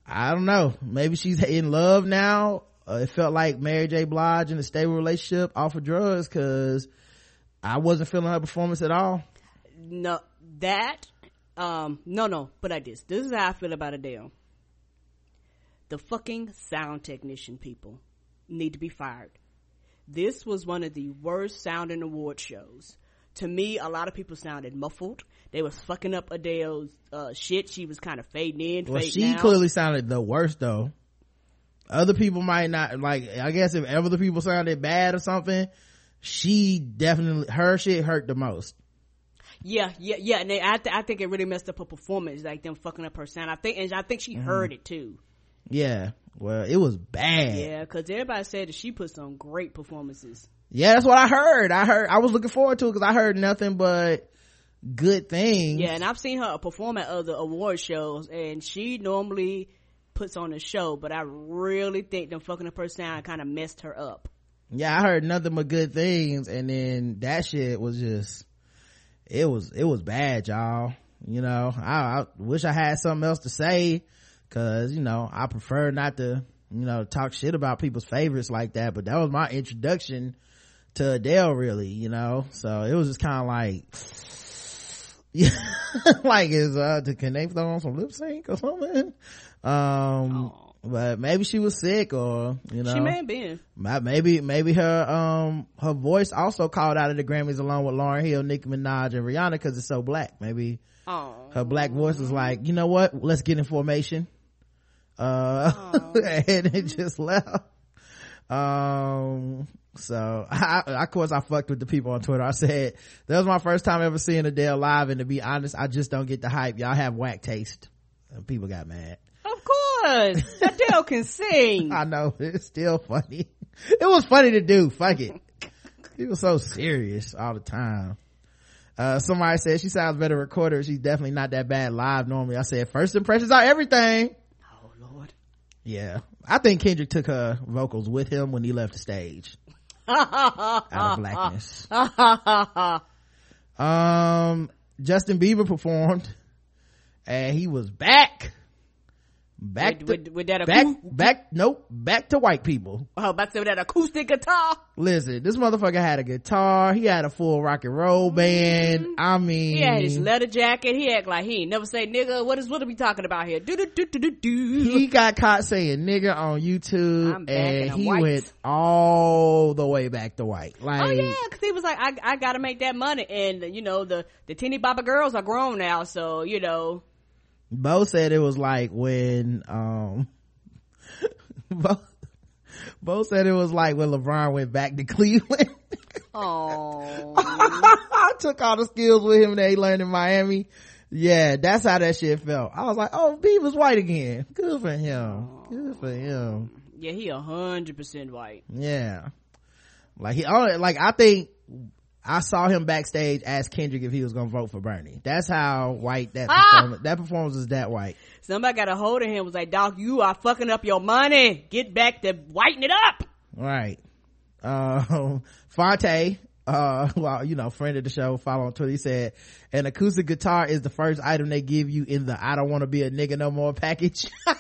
I don't know, maybe she's in love now. Uh, it felt like Mary J. Blige in a stable relationship off of drugs cause I wasn't feeling her performance at all. No, that. Um, no, no. But I this. This is how I feel about Adele. The fucking sound technician people need to be fired. This was one of the worst sounding award shows. To me, a lot of people sounded muffled. They was fucking up Adele's uh, shit. She was kind of fading in, Well, fading she out. clearly sounded the worst though. Other people might not, like, I guess if other people sounded bad or something, she definitely, her shit hurt the most. Yeah, yeah, yeah. And they, I, th- I think it really messed up her performance, like them fucking up her sound. I think, and I think she heard it too. Yeah. Well, it was bad. Yeah, because everybody said that she put some great performances. Yeah, that's what I heard. I heard, I was looking forward to it because I heard nothing but good things. Yeah, and I've seen her perform at other award shows, and she normally puts on a show, but I really think them fucking up her sound kind of messed her up. Yeah, I heard nothing but good things. And then that shit was just, it was, it was bad, y'all. You know, I, I wish I had something else to say cause, you know, I prefer not to, you know, talk shit about people's favorites like that. But that was my introduction to Adele really, you know? So it was just kind of like, yeah, like is, uh, can they throw on some lip sync or something? Um, but maybe she was sick or, you know. She may have been. Maybe maybe her um her voice also called out of the Grammys along with Lauryn Hill, Nicki Minaj, and Rihanna because it's so black. Maybe Oh, her black voice was like, you know what? Let's get in formation. Uh, and it just left. Um, so I, of course I fucked with the people on Twitter. I said that was my first time ever seeing Adele live, and to be honest, I just don't get the hype. Y'all have whack taste. And people got mad. of course, Adele can sing. I know it's still funny. It was funny to do. Fuck it. He was so serious all the time. Uh, somebody said she sounds better recorded. She's definitely not that bad live normally. I said first impressions are everything. Lord. Yeah. I think Kendrick took her vocals with him when he left the stage. out of blackness. Um, Justin Bieber performed and he was back. Back with, to with, with that back back nope back to white people oh, about to say with that acoustic guitar. listen this motherfucker had a guitar he had a full rock and roll band i mean Mm-hmm. He had his leather jacket. He act like he ain't never say nigga. What is what are we talking about here? Do do do do do do. he got caught saying nigga on youtube and he white. went all the way back to white like Oh yeah, because he was like, I I gotta make that money, and you know the the teeny bopper girls are grown now, so you know. Bo said it was like when um bo, bo said it was like when lebron went back to cleveland Oh, I took all the skills with him that he learned in Miami. Yeah, that's how that shit felt. I was like, oh, B was white again. Good for him. Good for him. yeah, he a hundred percent white. Yeah. Like he, oh, like I think I saw him backstage ask Kendrick if he was gonna vote for Bernie. That's how white that Ah! performance, that performance is that white. Somebody got a hold of him. Was like, Doc, you are fucking up your money. Get back to whiten it up. Right. Um, Fonte, uh, well, you know, friend of the show, follow on Twitter, he said, an acoustic guitar is the first item they give you in the I don't want to be a nigga no more package.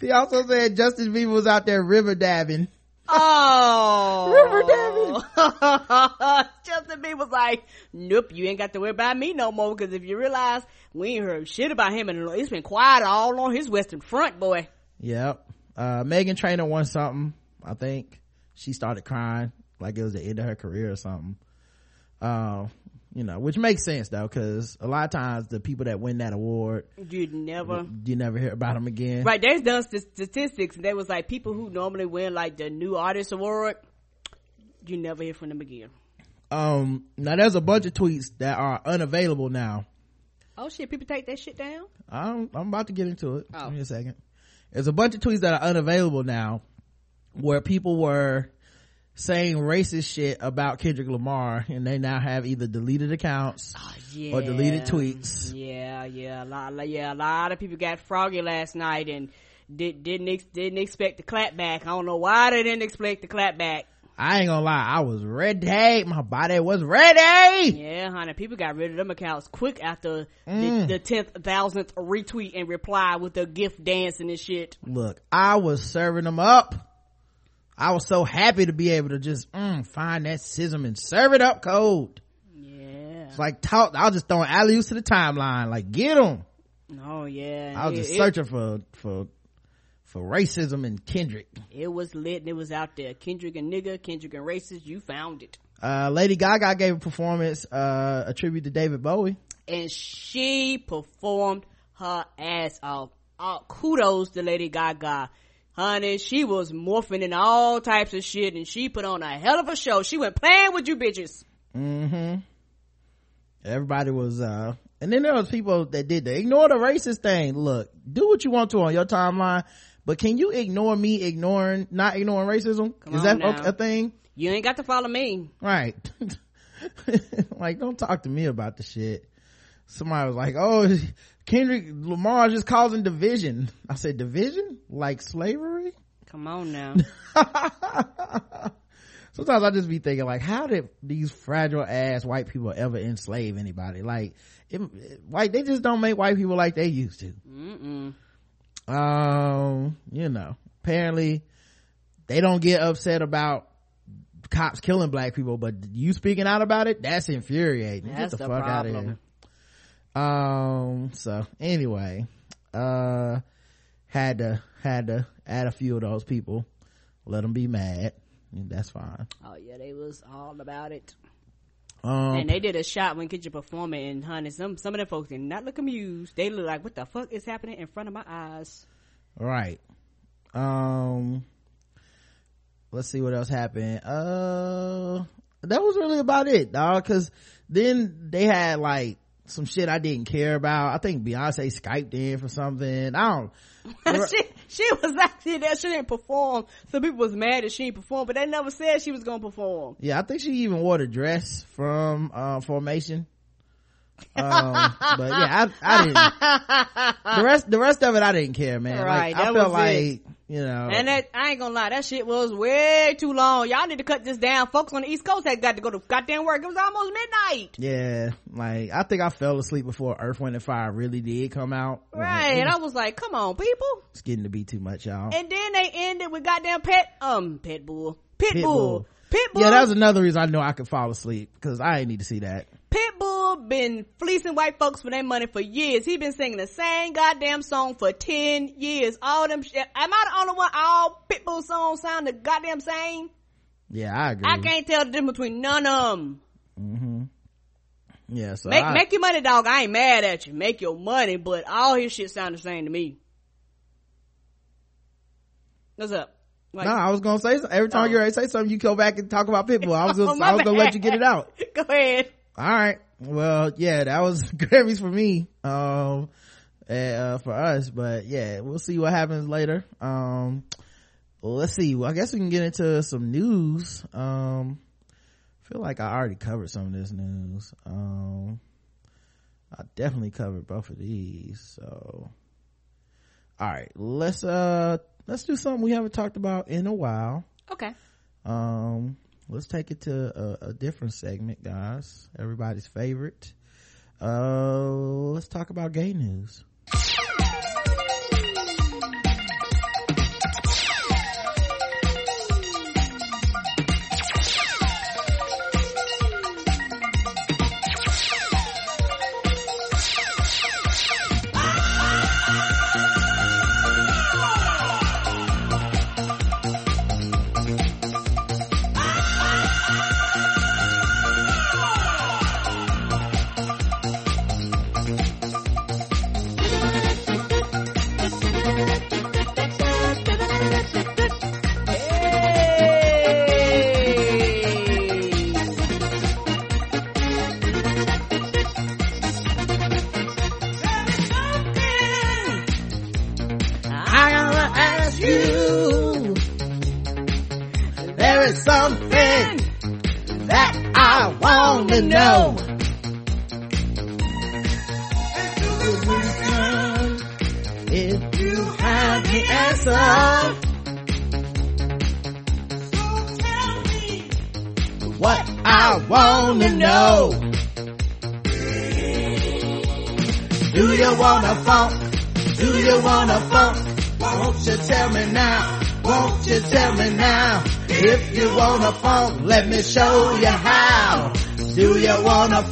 he also said Justin Bieber was out there river dabbing. Oh, River Justin Bieber was like, "Nope, you ain't got to worry about me no more." Because if you realize we ain't heard shit about him, and it's been quiet all on his Western Front, boy. Yep. Uh, Meghan Trainor won something, I think. She started crying like it was the end of her career or something. Uh, you know, which makes sense though, cause a lot of times the people that win that award, You'd never. you never hear about them again. Right, they've done st- statistics, and they was like people who normally win like the new artist award. You never hear from them again. Um, now there's a bunch of tweets that are unavailable now. Oh shit, people take that shit down. I'm, I'm about to get into it. Oh. Give me a second. There's a bunch of tweets that are unavailable now where people were saying racist shit about Kendrick Lamar and they now have either deleted accounts Yeah. or deleted tweets. Yeah, yeah, a lot, yeah, a lot of people got froggy last night and did, didn't ex- didn't expect the clap back. I don't know why they didn't expect the clap back. I ain't gonna lie, I was ready. My body was ready. Yeah, honey, people got rid of them accounts quick after Mm. the, the tenth thousandth retweet and reply with the gift dancing and shit. Look, I was serving them up. I was so happy to be able to just mm, find that schism and serve it up cold. Yeah. It's like talk. I was just throwing alley to the timeline. Like get them. Oh yeah. I was It- just it- searching for for for racism and Kendrick. It was lit and it was out there. Kendrick and nigga, Kendrick and racist, you found it. Uh, Lady Gaga gave a performance, uh, a tribute to David Bowie. And she performed her ass off. Uh, kudos to Lady Gaga. Honey, she was morphing in all types of shit and she put on a hell of a show. She went playing with you bitches. Mm-hmm. Everybody was, uh, and then there was people that did the ignore the racist thing. Look, do what you want to on your timeline, but can you ignore me ignoring, not ignoring racism? Come Is that now. a thing? You ain't got to follow me. Right. like, don't talk to me about the shit. Somebody was like, oh, Kendrick Lamar just causing division. I said, division? Like slavery? Come on now. Sometimes I just be thinking like, how did these fragile ass white people ever enslave anybody? Like, it, white, they just don't make white people like they used to. Mm-mm. Um, you know, apparently they don't get upset about cops killing black people, but you speaking out about it, that's infuriating. That's Get the, the fuck out of problem. here. Um, so anyway, uh, had to, had to add a few of those people, let them be mad. That's fine. Oh yeah, they was all about it. Um, and they did a shot when Kitchen performing and honey, some, some of the folks did not look amused. They look like, what the fuck is happening in front of my eyes? right. Um, let's see what else happened. Uh, that was really about it, dog. Cause then they had like some shit I didn't care about. I think Beyonce Skyped in for something. I don't, she she was actually there. She didn't perform. Some people was mad that she didn't perform, but they never said she was gonna perform. yeah, I think she even wore the dress from, uh, Formation. um, but yeah, I, I didn't, the rest, the rest of it, I didn't care, man. Right, like, I felt like, it. You know. And that I ain't gonna lie, that shit was way too long. Y'all need to cut this down. Folks on the East Coast had got to go to goddamn work. It was almost midnight. yeah, like I think I fell asleep before Earth, Wind and Fire really did come out. Right. And I was like, come on, people. It's getting to be too much, y'all. And then they ended with goddamn pet um pet bull. Pit, Pitbull. bull. Pit bull. Yeah, that was another reason I know I could fall asleep because I ain't need to see that. Pitbull been fleecing white folks for their money for years. He been singing the same goddamn song for 10 years. All them shit. Am I the only one all Pitbull songs sound the goddamn same? Yeah, I agree. I can't tell the difference between none of them. Mm-hmm. Yeah, so Make, I, make your money, dog. I ain't mad at you. Make your money, but all his shit sound the same to me. What's up? Like, no, I was gonna say every time Oh. ready say something, you go back and talk about Pitbull. I was Oh, gonna, I was gonna let you get it out. Go ahead. All right. Well, yeah, that was Grammys for me. Um, uh, for us, but yeah, we'll see what happens later. Um, let's see. Well, I guess we can get into some news. Um, I feel like I already covered some of this news. Um, I definitely covered both of these. So, all right, let's, uh, let's do something we haven't talked about in a while Okay. um let's take it to a, a different segment guys. Everybody's favorite. Uh let's talk about gay news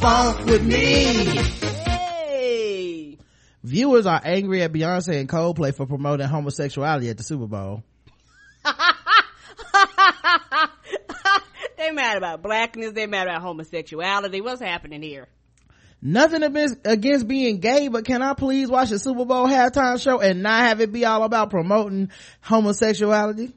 funk with me? Hey. Viewers are angry at Beyonce and Coldplay for promoting homosexuality at the Super Bowl. they mad about blackness. They mad about homosexuality. What's happening here? Nothing against, against being gay, but can I please watch the Super Bowl halftime show and not have it be all about promoting homosexuality?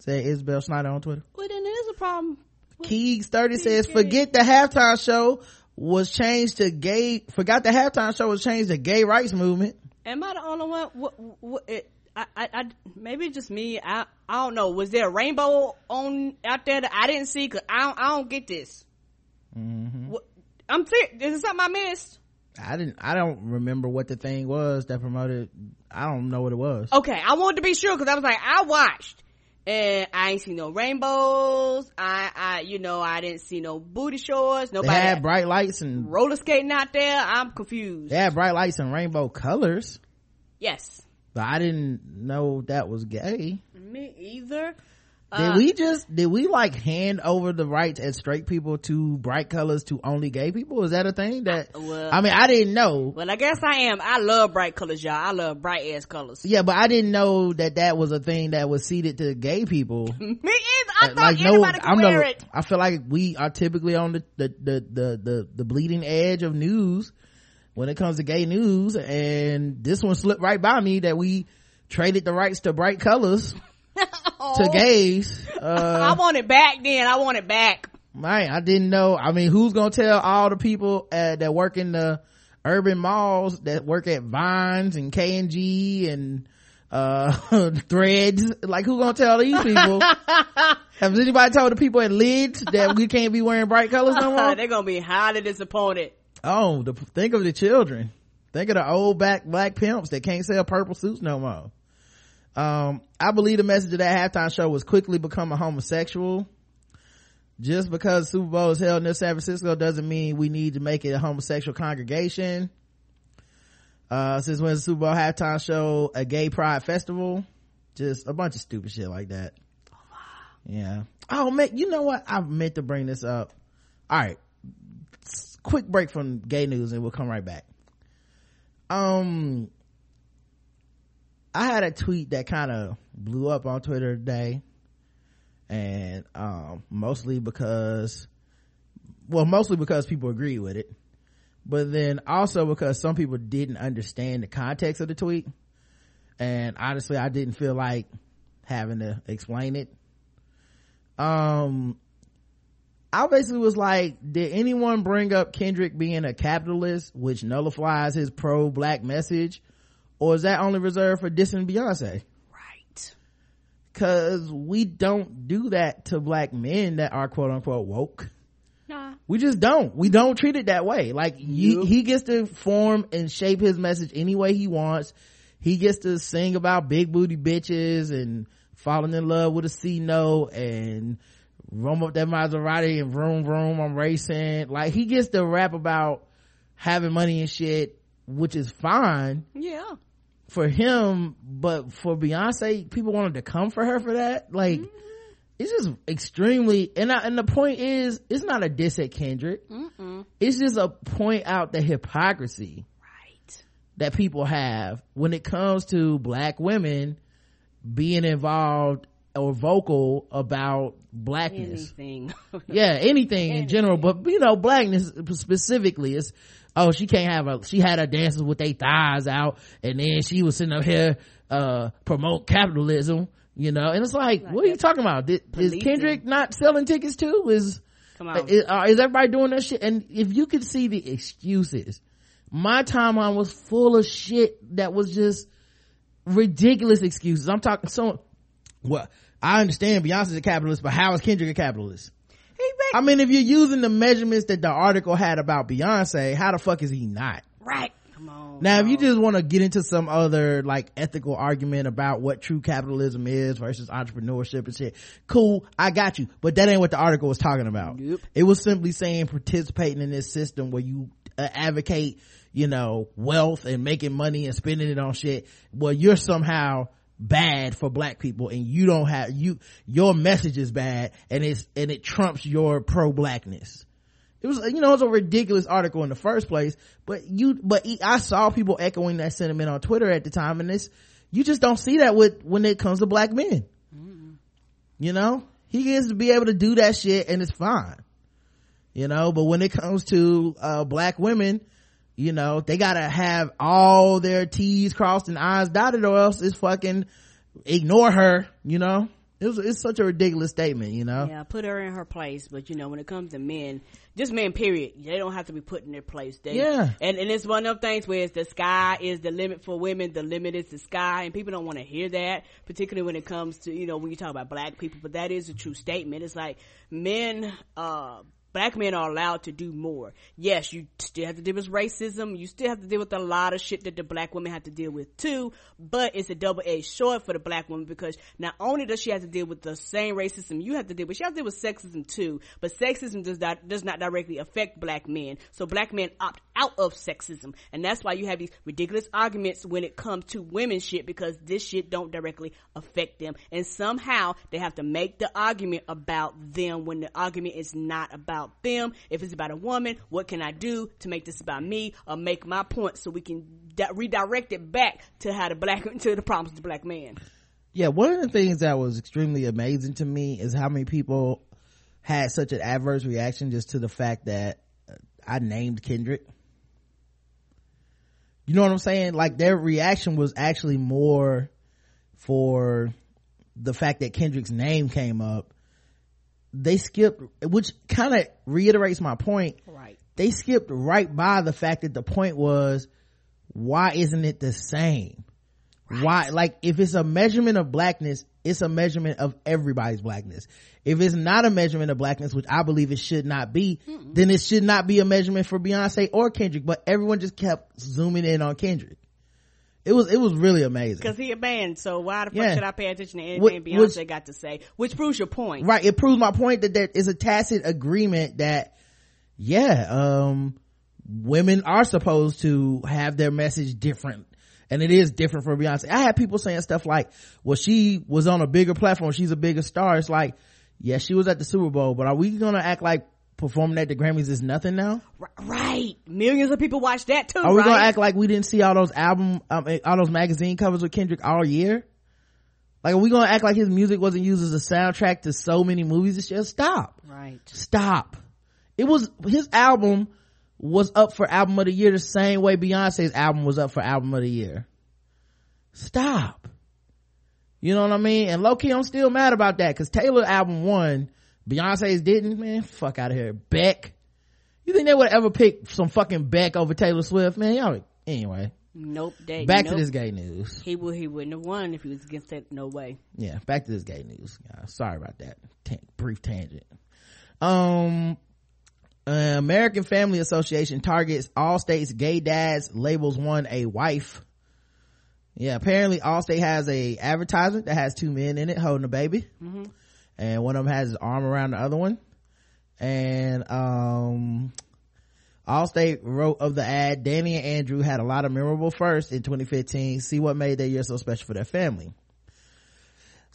Said Isabel Snyder on Twitter. Well, then it is a problem. Keegs 30 says, forget the halftime show was changed to gay, forgot the halftime show was changed to gay rights movement. Am I the only one? What, what, it, I, I, I, maybe just me. I, I don't know. Was there a rainbow on out there that I didn't see? Cause I don't, I don't get this. Mm-hmm. What, I'm serious. Is it something I missed? I didn't, I don't remember what the thing was that promoted. I don't know what it was. Okay, I wanted to be sure because I was like, I watched and I ain't see no rainbows. I, I, you know, I didn't see no booty shorts. they Nobody had bright lights and, roller skating out there. I'm confused. they had bright lights and rainbow colors, Yes, but I didn't know that was gay. me either. Did Uh, we just did we like hand over the rights as straight people to bright colors to only gay people? Is that a thing that? well- I mean, I didn't know. Well, I guess I am. I love bright colors, y'all. I love bright ass colors. Yeah, but I didn't know that that was a thing that was seated to gay people. Me either. I thought like anybody could I'm wear the, it. I feel like we are typically on the the, the the the the bleeding edge of news when it comes to gay news, and this one slipped right by me that we traded the rights to bright colors to gays. I Uh, want it back then. I want it back. man, I didn't know. I mean, who's gonna tell all the people uh, that work in the urban malls that work at Vines and K and G and uh threads like who gonna tell these people has anybody told the people at lids that we can't be wearing bright colors no more They're gonna be highly disappointed. oh the, think of the children think of the old back black pimps that can't sell purple suits no more Um, I believe the message of that halftime show was quickly become a homosexual. Just because Super Bowl is held near San Francisco doesn't mean we need to make it a homosexual congregation. Uh, since when the Super Bowl halftime show a gay pride festival? Just a bunch of stupid shit like that. Yeah. Oh man, you know what? I meant to bring this up. All right. Quick break from gay news and we'll come right back. Um, I had a tweet that kind of blew up on Twitter today and, um, mostly because, well, mostly because people agree with it, but then also because some people didn't understand the context of the tweet. And honestly, I didn't feel like having to explain it. Um, I basically was like, did anyone bring up Kendrick being a capitalist, which nullifies his pro-black message? Or is that only reserved for dissing Beyonce? Right. Cause we don't do that to black men that are quote unquote woke. Nah. We just don't. We don't treat it that way. Like he, he gets to form and shape his message any way he wants. He gets to sing about big booty bitches and falling in love with a C note and roam up that Maserati and vroom vroom I'm racing. Like he gets to rap about having money and shit, which is fine Yeah. for him, but for Beyonce, people wanted to come for her for that. Like, mm-hmm. it's just extremely, and I, and the point is, it's not a diss at Kendrick. Mm-mm. It's just a point out the hypocrisy Right. that people have when it comes to black women being involved or vocal about blackness Anything. yeah anything in general but you know blackness specifically is oh she can't have a she had her dances with their thighs out and then she was sitting up here uh promote capitalism you know? And it's like, what are you talking about? Did, is kendrick not selling tickets too? Is Come on. is, uh, is everybody doing that shit? And if you could see the excuses my timeline was full of shit that was just ridiculous excuses. I'm talking so well i understand beyonce's a capitalist but how is kendrick a capitalist I mean, if you're using the measurements that the article had about Beyonce, how the fuck is he not? right. Come on. Now, if you just want to get into some other like ethical argument about what true capitalism is versus entrepreneurship and shit, cool, I got you. But that ain't what the article was talking about. Nope. It was simply saying participating in this system where you uh, advocate, you know, wealth and making money and spending it on shit. Well, you're somehow bad for black people and you don't have you your message is bad and it's and it trumps your pro blackness it was you know it was a ridiculous article in the first place but you but i saw people echoing that sentiment on twitter at the time and this you just don't see that with when it comes to black men. You know? He gets to be able to do that shit and it's fine. You know? But when it comes to uh black women you know they gotta have all their t's crossed and i's dotted or else it's fucking ignore her you know it was it's such a ridiculous statement you know Yeah, put her in her place. But you know, when it comes to men, just men, period, they don't have to be put in their place. They, Yeah. And and it's one of them things where it's the sky is the limit for women. The limit is the sky, and people don't want to hear that, particularly when it comes to you know when you talk about black people. But that is a true statement. It's like men. uh Black men are allowed to do more. Yes, you still have to deal with racism. You still have to deal with a lot of shit that the black women have to deal with too. But it's a double edged sword for the black woman because not only does she have to deal with the same racism you have to deal with, she has to deal with sexism too. But sexism does not does not directly affect black men. So black men opt out of sexism, and that's why you have these ridiculous arguments when it comes to women shit because this shit don't directly affect them, and somehow they have to make the argument about them when the argument is not about them. If it's about a woman, what can I do to make this about me or make my point so we can di- redirect it back to how the black to the problems of the black man. yeah one of the things that was extremely amazing to me is how many people had such an adverse reaction just to the fact that uh, i named kendrick you know what i'm saying like their reaction was actually more for the fact that kendrick's name came up they skipped which kind of reiterates my point. Right. they skipped right by the fact that the point was why isn't it the same? Why like if it's a measurement of blackness it's a measurement of everybody's blackness. If it's not a measurement of blackness which i believe it should not be then it should not be a measurement for beyonce or kendrick but everyone just kept zooming in on kendrick it was it was really amazing Cause he a band, so why the fuck Yeah. should I pay attention to anything Which- Beyonce which- got to say? Which proves your point. right it proves my point that there is a tacit agreement that yeah um women are supposed to have their message different and it is different for beyonce i had people saying stuff like well she was on a bigger platform she's a bigger star it's like yeah she was at the super bowl but are we gonna act like performing at the grammys is nothing now? R- Right. Millions of people watch that too, are we right? gonna act like we didn't see all those album um, all those magazine covers with kendrick all year? Like are we gonna act like his music wasn't used as a soundtrack to so many movies this year? Stop. Right. stop. It was his album was up for album of the year the same way beyonce's album was up for album of the year. Stop. You know what i mean? And low-key i'm still mad about that because taylor album won beyonce's didn't man fuck out of here beck you think they would ever pick some fucking beck over taylor swift man y'all anyway Nope. They, back nope. to this gay news He would. He wouldn't have won if he was against that. No way. yeah back to this gay news Uh, sorry about that brief tangent um uh, american family association targets all states gay dads labels one a wife yeah apparently allstate has a advertisement that has two men in it holding a baby and one of them has his arm around the other one and um Allstate wrote of the ad, Danny and Andrew had a lot of memorable firsts in 2015. See what made their year so special for their family.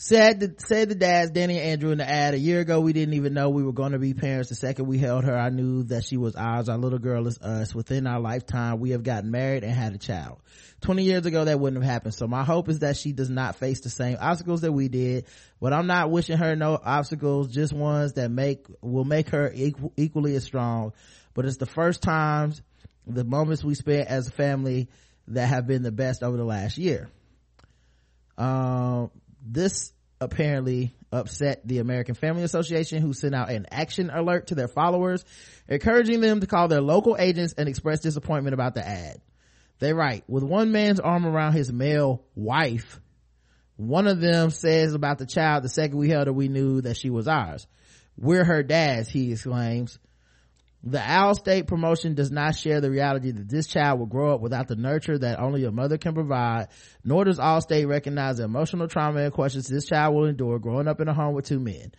Said the, said the dads, Danny and Andrew in the ad, a year ago we didn't even know we were going to be parents. The second we held her, I knew that she was ours. Our little girl is us. Within our lifetime, we have gotten married and had a child. 20 years ago that wouldn't have happened. So my hope is that she does not face the same obstacles that we did, but I'm not wishing her no obstacles, just ones that make, will make her equal, equally as strong. But it's the first times, the moments we spent as a family that have been the best over the last year. Um, this apparently upset the American Family Association who sent out an action alert to their followers, encouraging them to call their local agents and express disappointment about the ad. They write, with one man's arm around his male wife, one of them says about the child the second we held her we knew that she was ours. We're her dads, he exclaims. The Allstate promotion does not share the reality that this child will grow up without the nurture that only a mother can provide, nor does Allstate recognize the emotional trauma and questions this child will endure growing up in a home with two men.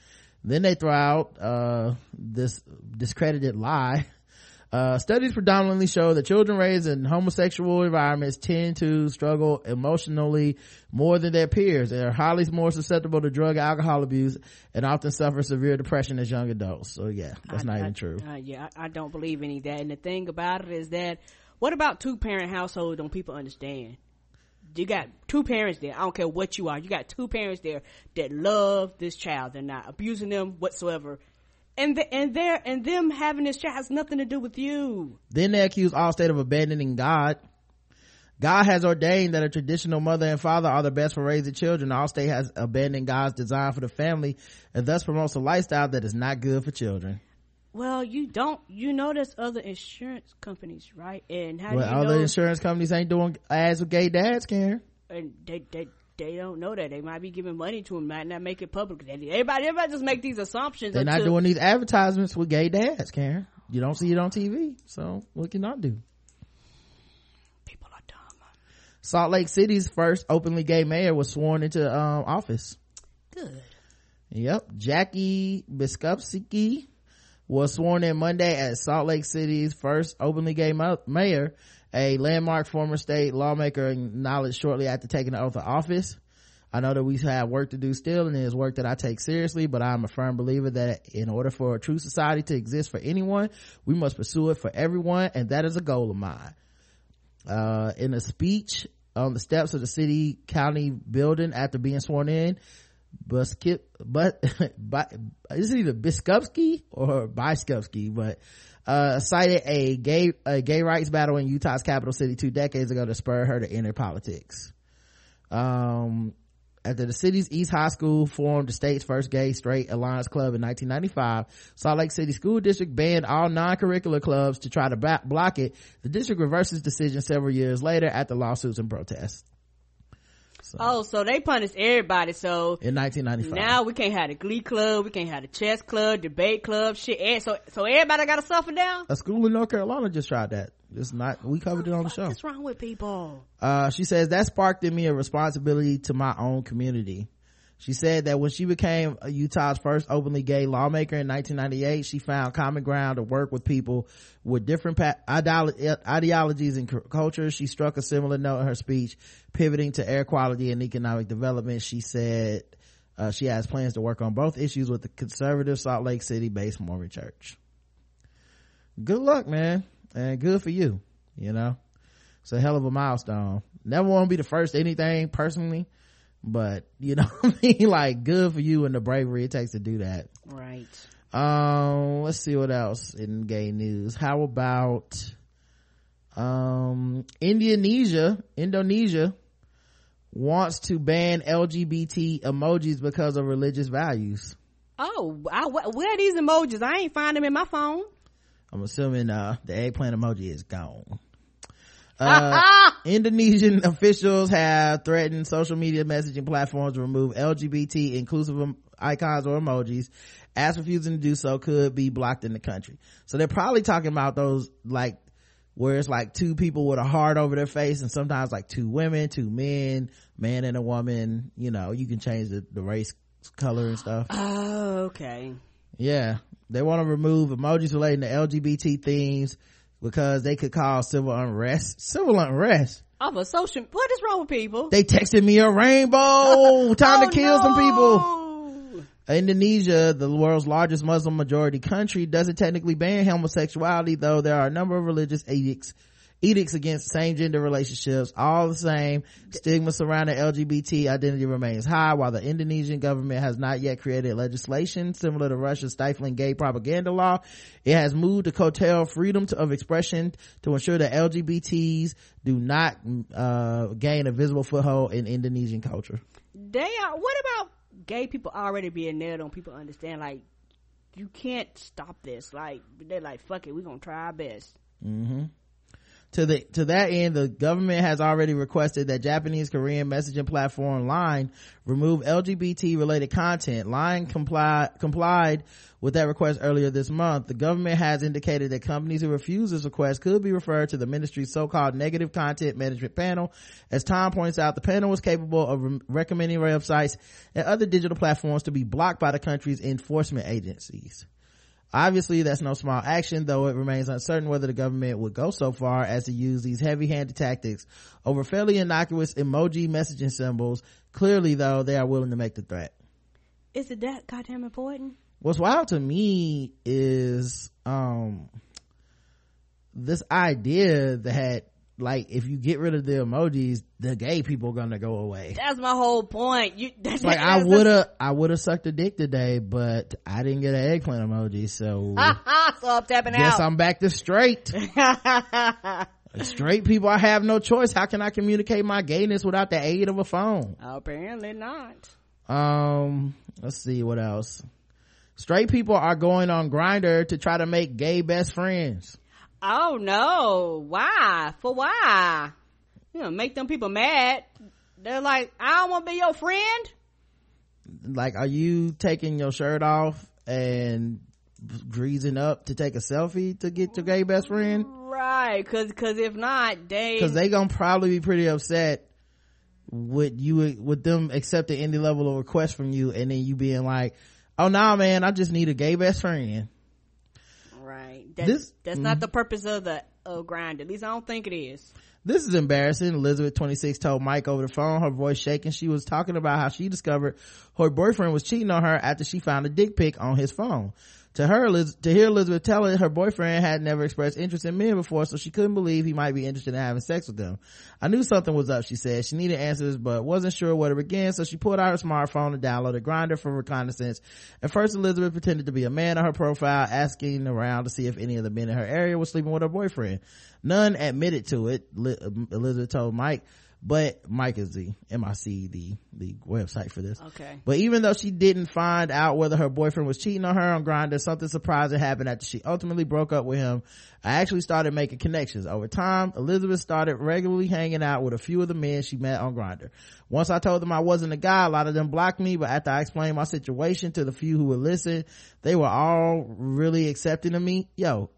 Then they throw out, uh, this discredited lie. Uh, studies predominantly show that children raised in homosexual environments tend to struggle emotionally more than their peers They are highly more susceptible to drug and alcohol abuse and often suffer severe depression as young adults. So yeah, that's I- not I- even true. Uh, yeah, I, I don't believe any of that. And the thing about it is that, what about two parent households Don't people understand? You got two parents there. I don't care what you are. You got two parents there that love this child. They're not abusing them whatsoever. And the, and their and them having this child has nothing to do with you. Then they accuse Allstate of abandoning God. God has ordained that a traditional mother and father are the best for raising children. Allstate has abandoned God's design for the family and thus promotes a lifestyle that is not good for children. Well, you don't. You know, there's other insurance companies, right? And how Well, do you other know? insurance companies ain't doing ads with gay dads, Karen. and they they they don't know that they might be giving money to them, might not make it public. Everybody, everybody just make these assumptions. They're not doing these advertisements with gay dads, Karen. You don't see it on TV, so what can I do? People are dumb. Salt Lake City's first openly gay mayor was sworn into um, office. Good. Yep. Jackie Biskupski was sworn in Monday as Salt Lake City's first openly gay mayor, a landmark former state lawmaker acknowledged shortly after taking the oath of office. I know that we have work to do still and it is work that I take seriously, but I'm a firm believer that in order for a true society to exist for anyone, we must pursue it for everyone and that is a goal of mine. Uh, in a speech on the steps of the city county building after being sworn in, Buskip, but, but is it either Biskupski or Biskupski, but, uh, cited a gay, a gay rights battle in Utah's capital city two decades ago to spur her to enter politics. Um, after the city's East High School formed the state's first gay straight alliance club in 1995, Salt Lake City School District banned all non-curricular clubs to try to block it. The district reversed its decision several years later after lawsuits and protests. So, Oh, so they punished everybody. So in 1995. now we can't have the Glee Club, we can't have the chess club, debate club, shit. So so everybody got to suffer now. a school in North Carolina just tried that. It's not, we covered it on the show. What's wrong with people? Uh, she says that sparked in me a responsibility to my own community. She said that when she became Utah's first openly gay lawmaker in 1998, she found common ground to work with people with different ideologies and cultures. She struck a similar note in her speech, pivoting to air quality and economic development. She said uh, she has plans to work on both issues with the conservative Salt Lake City based Mormon church. Good luck, man. And good for you. You know, it's a hell of a milestone. Never want to be the first anything personally but you know what I mean? Like good for you and the bravery it takes to do that. Right. Um, let's see what else in gay news. How about um Indonesia, Indonesia wants to ban LGBT emojis because of religious values. Oh, I, where are these emojis? I ain't find them in my phone. I'm assuming uh the eggplant emoji is gone. Uh, Indonesian officials have threatened social media messaging platforms to remove LGBT inclusive icons or emojis. As refusing to do so could be blocked in the country. So they're probably talking about those like where it's like two people with a heart over their face and sometimes like two women, two men, man and a woman. You know, you can change the, the race color and stuff. Oh, okay. Yeah. They want to remove emojis relating to LGBT themes because they could cause civil unrest. Civil unrest. Off of social, what is wrong with people? They texted me a rainbow. Time oh, to kill no. some people. Indonesia, the world's largest Muslim majority country, doesn't technically ban homosexuality, though there are a number of religious edicts edicts against same gender relationships all the same. Stigma surrounding lgbt identity remains high while the indonesian government has not yet created legislation similar to russia's stifling gay propaganda law. It has moved to curtail freedom of expression to ensure that lgbts do not uh, gain a visible foothold in indonesian culture. They are what about gay people already being nailed on people understand like you can't stop this. Like they're like fuck it we're gonna try our best. Mm-hmm to the to that end the government has already requested that japanese korean messaging platform line remove lgbt related content. Line comply, complied with that request earlier this month. The government has indicated that companies who refuse this request could be referred to the ministry's so-called negative content management panel. As tom points out the panel was capable of re- recommending websites and other digital platforms to be blocked by the country's enforcement agencies Obviously, that's no small action, though it remains uncertain whether the government would go so far as to use these heavy-handed tactics over fairly innocuous emoji messaging symbols. Clearly, though, they are willing to make the threat. Is it that goddamn important? What's wild to me is, um, this idea that like if you get rid of the emojis the gay people are gonna go away. That's my whole point. You that's like i would have i would have sucked a dick today but i didn't get an eggplant emoji so so i'm tapping guess out. I'm back to straight. Straight people i have no choice. How can i communicate my gayness without the aid of a phone? Apparently not. Um let's see what else. Straight people are going on Grindr to try to make gay best friends Oh no. Why? For why? You know, make them people mad. They're like, I don't want to be your friend. Like, are you taking your shirt off and greasing up to take a selfie to get your gay best friend? Right. Cause, cause if not, they. Cause they gonna probably be pretty upset with you, with them accepting any level of request from you and then you being like, oh nah man, I just need a gay best friend. That's, this, that's mm-hmm. not the purpose of the uh, grind. At least I don't think it is. This is embarrassing. Elizabeth, 26, told Mike over the phone, her voice shaking. She was talking about how she discovered her boyfriend was cheating on her after she found a dick pic on his phone. To her, to hear Elizabeth tell it, her boyfriend had never expressed interest in men before, so she couldn't believe he might be interested in having sex with them. I knew something was up, she said. She needed answers, but wasn't sure where to begin, so she pulled out her smartphone and downloaded Grindr for reconnaissance. At first, Elizabeth pretended to be a man on her profile, asking around to see if any of the men in her area were sleeping with her boyfriend. None admitted to it, Elizabeth told Mike but Mike is the MIC, the, the website for this. Okay. But even though she didn't find out whether her boyfriend was cheating on her on Grindr, something surprising happened after she ultimately broke up with him. I actually started making connections. Over time, Elizabeth started regularly hanging out with a few of the men she met on Grindr. Once I told them I wasn't a guy, a lot of them blocked me, but after I explained my situation to the few who would listen, they were all really accepting of me. Yo,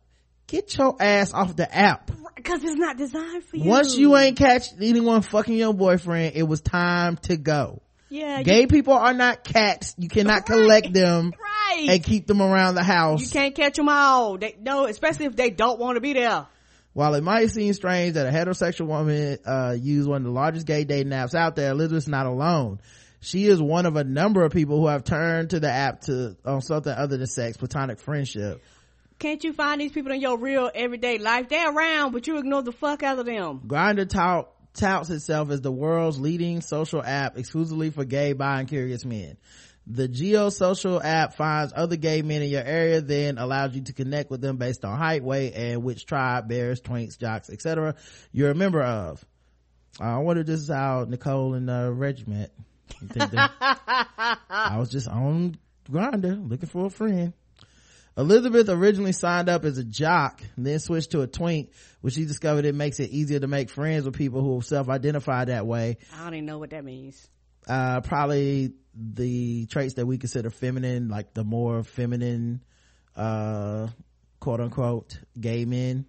get your ass off the app. Because it's not designed for you once you. ain't catch anyone fucking your boyfriend it was time to go. Yeah gay you, people are not cats. You cannot right, collect them right. and keep them around the house. You can't catch them all. They no especially if they don't want to be there. While it might seem strange that a heterosexual woman uh used one of the largest gay dating apps out there elizabeth's not alone. She is one of a number of people who have turned to the app to on something other than sex platonic friendship can't you find these people in your real everyday life? They're around, but you ignore the fuck out of them. Grindr tout, touts itself as the world's leading social app exclusively for gay, bi, and curious men. The Geosocial app finds other gay men in your area, then allows you to connect with them based on height, weight, and which tribe, bears, twinks, jocks, etc. you're a member of. I wonder if this is how Nicole and uh, Regiment. I was just on Grindr looking for a friend. Elizabeth originally signed up as a jock, then switched to a twink, which she discovered it makes it easier to make friends with people who self-identify that way. I don't even know what that means. Uh, probably the traits that we consider feminine, like the more feminine, uh, quote unquote, gay men.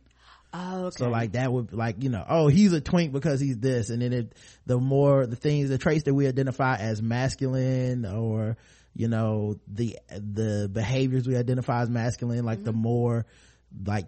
Oh, okay. So like that would like, you know, oh, he's a twink because he's this. And then it, the more, the things, the traits that we identify as masculine or, you know the the behaviors we identify as masculine like mm-hmm. the more like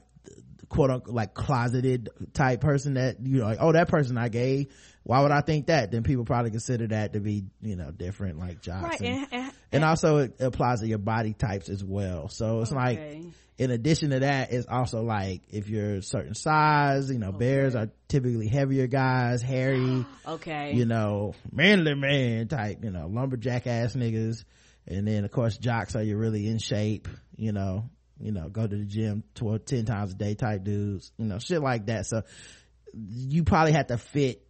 quote unquote like closeted type person that you know like oh that person i gay why would i think that then people probably consider that to be you know different like jocks right. and, and, and, and, also it applies to your body types as well so it's okay. like in addition to that it's also like if you're a certain size you know okay. bears are typically heavier guys hairy okay you know manly man type you know lumberjack ass niggas and then of course jocks are you really in shape? You know you know go to the gym 12 10 times a day type dudes you know shit like that. So you probably have to fit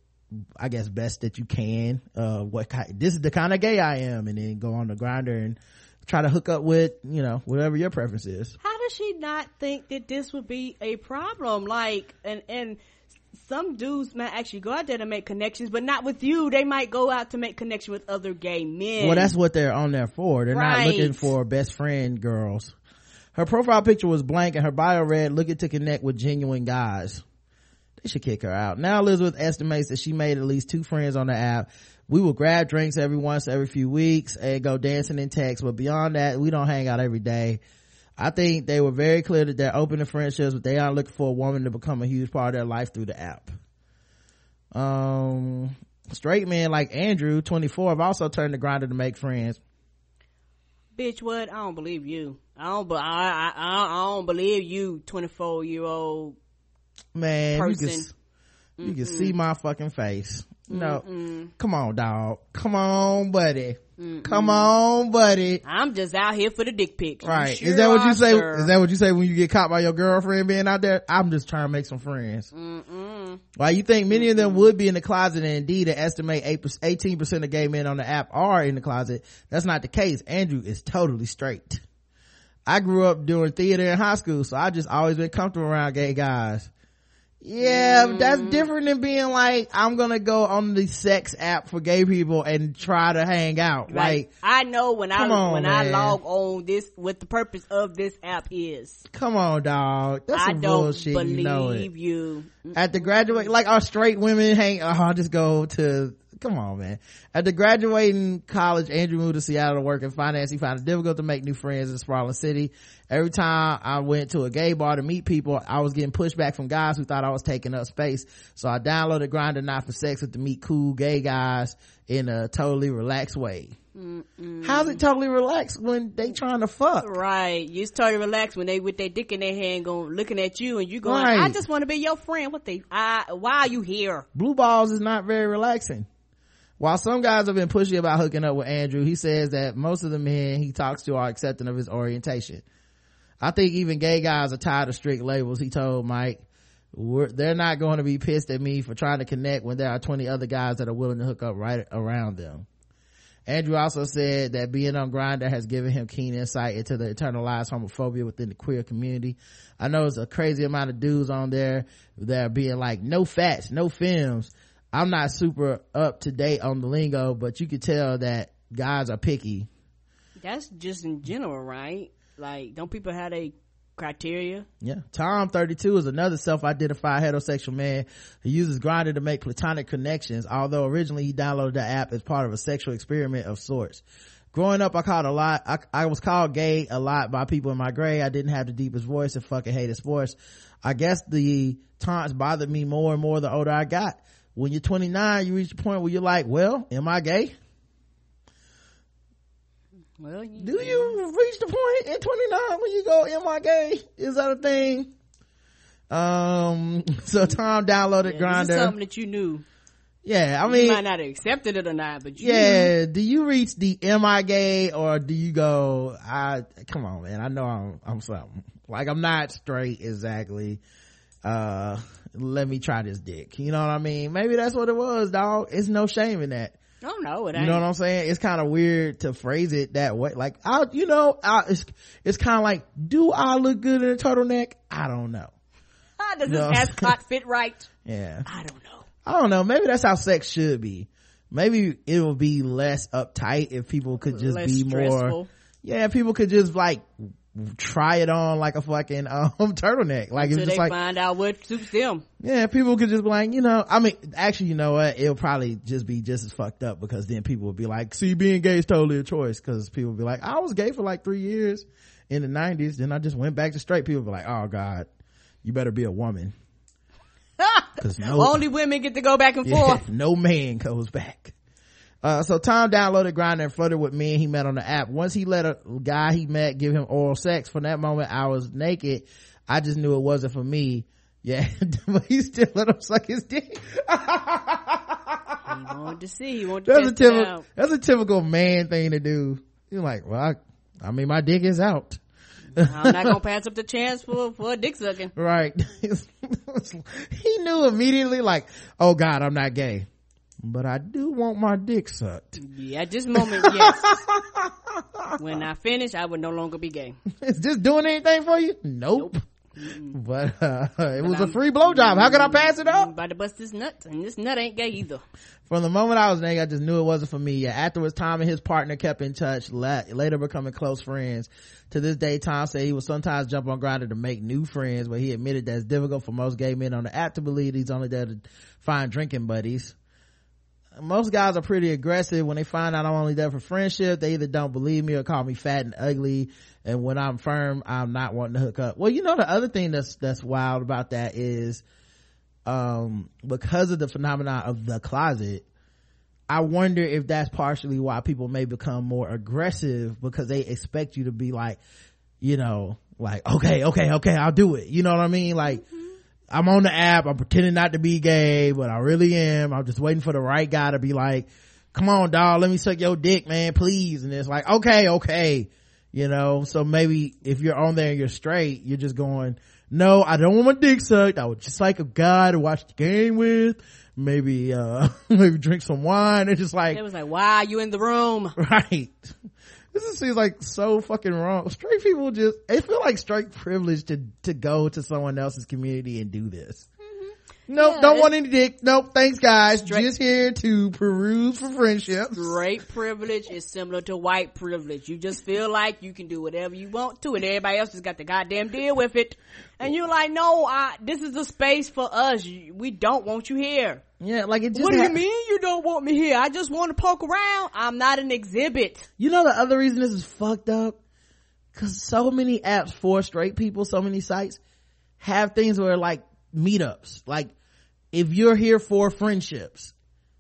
i guess best that you can uh what kind this is the kind of gay i am. And then go on the Grindr and try to hook up with you know whatever your preference is. How does she not think that this would be a problem? Like and and some dudes might actually go out there to make connections, but not with you. They might go out to make connection with other gay men. Well, that's what they're on there for. They're right. not looking for best friend girls. Her profile picture was blank and her bio read, looking to connect with genuine guys. They should kick her out. Now Elizabeth estimates that she made at least two friends on the app. We will grab drinks every once every few weeks and go dancing in text, but beyond that, we don't hang out every day. I think they were very clear that they're open to friendships, but they aren't looking for a woman to become a huge part of their life through the app. Um, straight men like Andrew, 24, have also turned to Grindr to make friends. Bitch, what? I don't believe you. I don't, I, I, I don't believe you, 24 year old man. Person. You can, you can see my fucking face. No, Mm-mm. come on, dog. Come on, buddy. Mm-mm. Come on, buddy. I'm just out here for the dick pics. Right. Sure is that what you say? Sure. Is that what you say when you get caught by your girlfriend being out there? I'm just trying to make some friends. Mm-mm. Why you think many of them would be in the closet and indeed to estimate 18% of gay men on the app are in the closet. That's not the case. Andrew is totally straight. I grew up doing theater in high school, so I just always been comfortable around gay guys yeah mm. that's different than being like i'm gonna go on the sex app for gay people and try to hang out like, i know when i on, when man. i log on this what the purpose of this app is come on dog that's I some bullshit believe you know it. you at the graduate like our straight women hang oh, i'll just go to come on man After graduating college andrew moved to seattle to work in finance he found it difficult to make new friends in sprawling city every time i went to a gay bar to meet people i was getting pushback from guys who thought i was taking up space so i downloaded Grindr not for sex with to meet cool gay guys in a totally relaxed way Mm-mm. How's it totally relaxed when they trying to fuck? Right. You totally relaxed when they with their dick in their hand going looking at you and you going, right. I just want to be your friend. What they, I, why are you here? Blue balls is not very relaxing. While some guys have been pushy about hooking up with Andrew, he says that most of the men he talks to are accepting of his orientation. I think even gay guys are tired of strict labels, he told Mike. they're not going to be pissed at me for trying to connect when there are 20 other guys that are willing to hook up right around them. Andrew also said that being on Grindr has given him keen insight into the internalized homophobia within the queer community. I know there's a crazy amount of dudes on there that are being like, no fats, no fems. I'm not super up to date on the lingo, but you could tell that guys are picky. That's just in general, right? Like, don't people have a criteria. Yeah. Tom 32 is another self-identified heterosexual man who uses Grindr to make platonic connections, although originally he downloaded the app as part of a sexual experiment of sorts. Growing up, I called a lot, I, I was called gay a lot by people in my grade. I didn't have the deepest voice and fucking hated sports. I guess the taunts bothered me more and more the older I got. When you're 29, you reach a point where you're like, well, am I gay? Well, you, Do you reach the point in 29 when you go, am I gay? Is that a thing? Um, so Tom downloaded yeah, Grindr. something that you knew. Yeah, I mean you might not have accepted it or not, but you yeah, do you reach the am I gay or do you go, I, come on man, I know I'm, I'm something. Like I'm not straight exactly. Uh, let me try this dick. You know what I mean? Maybe that's what it was, dog. It's no shame in that. Oh no, it ain't. You know what I'm saying? It's kind of weird to phrase it that way. Like, I, you know, I, it's, it's kind of like, do I look good in a turtleneck? I don't know. Does No. this ascot fit right? Yeah. I don't know. I don't know. Maybe that's how sex should be. Maybe it would be less uptight if people could just Less be more, stressful. yeah, people could just like try it on like a fucking um turtleneck. Like Until it's just they like, find out what suits them. yeah, people could just be like, you know, I mean, actually, you know what? It'll probably just be just as fucked up because then people will be like, see, being gay is totally a choice because people be like, I was gay for like three years in the nineties. Then I just went back to straight. People be like, oh God, you better be a woman. Cause no, Only women get to go back and yeah, forth. no man goes back. Uh, so Tom downloaded Grindr and flirted with men he met on the app. Once he let a guy he met give him oral sex, from that moment I was naked. I just knew it wasn't for me. Yeah, but he still let him suck his dick. He wanted to see. He wanted to That's a typical, that's a typical man thing to do. You're like, well, I, I mean, my dick is out. I'm not gonna pass up the chance for for a dick sucking. Right. he knew immediately like, oh God, I'm not gay. But I do want my dick sucked. Yeah, at this moment, yes. when I finish, I would no longer be gay. Is this doing anything for you? Nope. But uh, it was a I'm- free blowjob. How could I pass it I'm up? about to bust this nut, and this nut ain't gay either. From the moment I was naked, I just knew it wasn't for me. Yeah, afterwards, Tom and his partner kept in touch, later becoming close friends. To this day, Tom said he would sometimes jump on Grindr to make new friends, but he admitted that it's difficult for most gay men on the app to believe he's only there to find drinking buddies. Most guys are pretty aggressive when they find out I'm only there for friendship. They either don't believe me or call me fat and ugly. And when I'm firm, I'm not wanting to hook up. Well, you know, the other thing that's, that's wild about that is, um, because of the phenomenon of the closet, I wonder if that's partially why people may become more aggressive because they expect you to be like, you know, like, okay, okay, okay, I'll do it. You know what I mean? Like, I'm on the app, I'm pretending not to be gay, but I really am. I'm just waiting for the right guy to be like, come on, dog, let me suck your dick, man, please. And it's like, okay, okay. You know, so maybe if you're on there and you're straight, you're just going, no, I don't want my dick sucked. I would just like a guy to watch the game with. Maybe, uh, maybe drink some wine. It's just like, It was like, why are you in the room? right. This just seems like so fucking wrong. Straight people just, it feel like straight privilege to, to go to someone else's community and do this. Nope, Yeah, don't want any dick. Nope, thanks guys. Straight- Just here to peruse for friendships. Great privilege is similar to white privilege. You just feel like you can do whatever you want to, and everybody else has got the goddamn deal with it. And you're like, no, I, this is a space for us. We don't want you here. Yeah, like it just What do ha- you mean you don't want me here? I just want to poke around. I'm not an exhibit. You know the other reason this is fucked up? Cause so many apps for straight people, so many sites have things where like meetups. Like if you're here for friendships,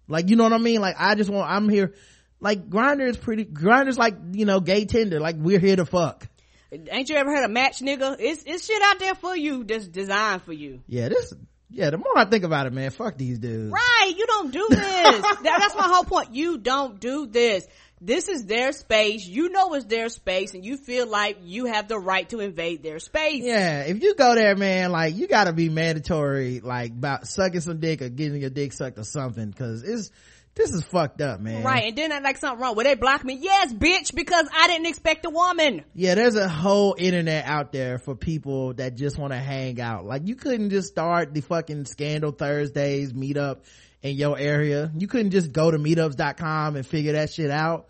like you know what I mean? Like I just want, I'm here, like Grindr is pretty, Grindr's like, you know, gay Tinder. Like we're here to fuck. Ain't you ever heard of match nigga? It's, it's shit out there for you that's designed for you. Yeah, this, yeah, the more I think about it, man, fuck these dudes. Right. You don't do this. That- that's my whole point. You don't do this. This is their space. You know it's their space and you feel like you have the right to invade their space. Yeah, if you go there, man, like you gotta be mandatory, like about sucking some dick or getting your dick sucked or something, cause it's, this is fucked up, man. Right. And then I like something wrong. Will they block me? Yes, bitch, because I didn't expect a woman. Yeah, there's a whole internet out there for people that just want to hang out. Like you couldn't just start the fucking Scandal Thursdays meetup in your area. You couldn't just go to meetups.com and figure that shit out.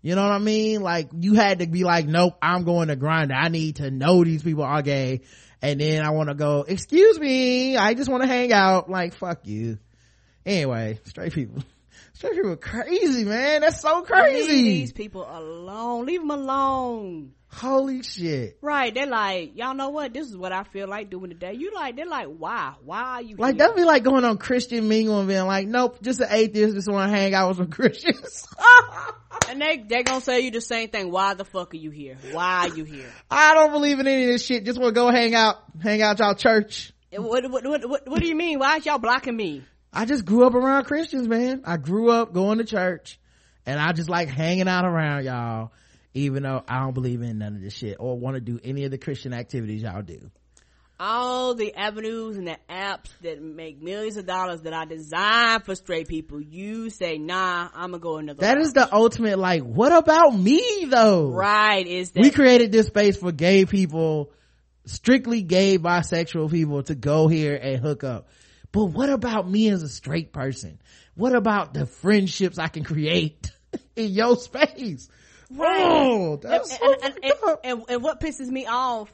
You know what I mean? Like you had to be like, nope, I'm going to Grindr. I need to know these people are gay. And then I want to go, excuse me, I just want to hang out. Like, fuck you. Anyway, straight people. Straight people are crazy, man. That's so crazy. Leave these people alone. Leave them alone. Holy shit. Right. They're like, y'all know what? This is what I feel like doing today. You like, they're like, why? Why are you Like, here? that'd be like going on Christian mingle and being like, nope, just an atheist, just want to hang out with some Christians. And they, they're gonna say you the same thing. Why the fuck are you here? Why are you here? I don't believe in any of this shit. Just want to go hang out, hang out y'all church. What, what, what, what, what do you mean? Why is y'all blocking me? I just grew up around Christians, man. I grew up going to church and I just like hanging out around y'all, even though I don't believe in none of this shit or want to do any of the Christian activities y'all do. all the avenues and the apps that make millions of dollars that are designed for straight people, you say, nah, I'm gonna go another That route. is the ultimate, like, what about me though? right. Is that We created this space for gay people, strictly gay bisexual people to go here and hook up. But what about me as a straight person? What about the friendships I can create in your space? Right. Oh, that's and, and, and, and, and what pisses me off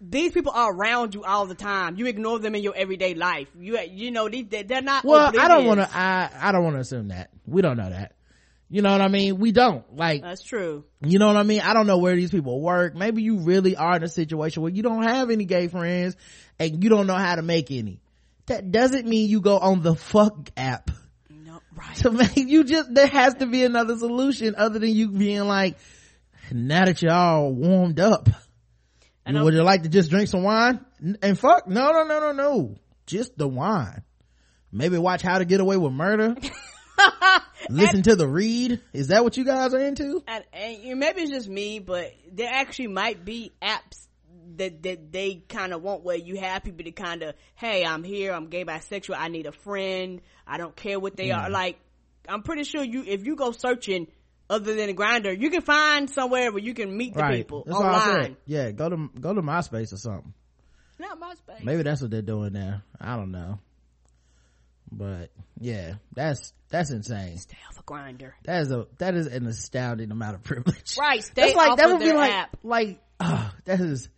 these people are around you all the time. You ignore them in your everyday life. You you know they- they're not well i don't want to i i don't want to assume that. We don't know that. You know what i mean? We don't. Like that's true. you know what i mean? I don't know where these people work. Maybe you really are in a situation where you don't have any gay friends and you don't know how to make any. That doesn't mean you go on the fuck app right to make you just there has to be another solution other than you being like now that you're all warmed up would you like to just drink some wine? And fuck no no no no no. Just the wine. Maybe watch how to get away with murder. Listen to the read. Is that what you guys are into? And, and maybe it's just me, but there actually might be apps that that they kind of want where you have people to kind of, hey, I'm here, I'm gay bisexual, I need a friend, I don't care what they are. Like, I'm pretty sure you, if you go searching other than a Grindr, you can find somewhere where you can meet the right people that's online. said. yeah go to go to myspace or something Not my space. maybe that's what they're doing now i don't know but yeah that's that's insane Stay off a Grindr. that is a that is an astounding amount of privilege Right, stay That's like off that of would be their like app. like uh, that is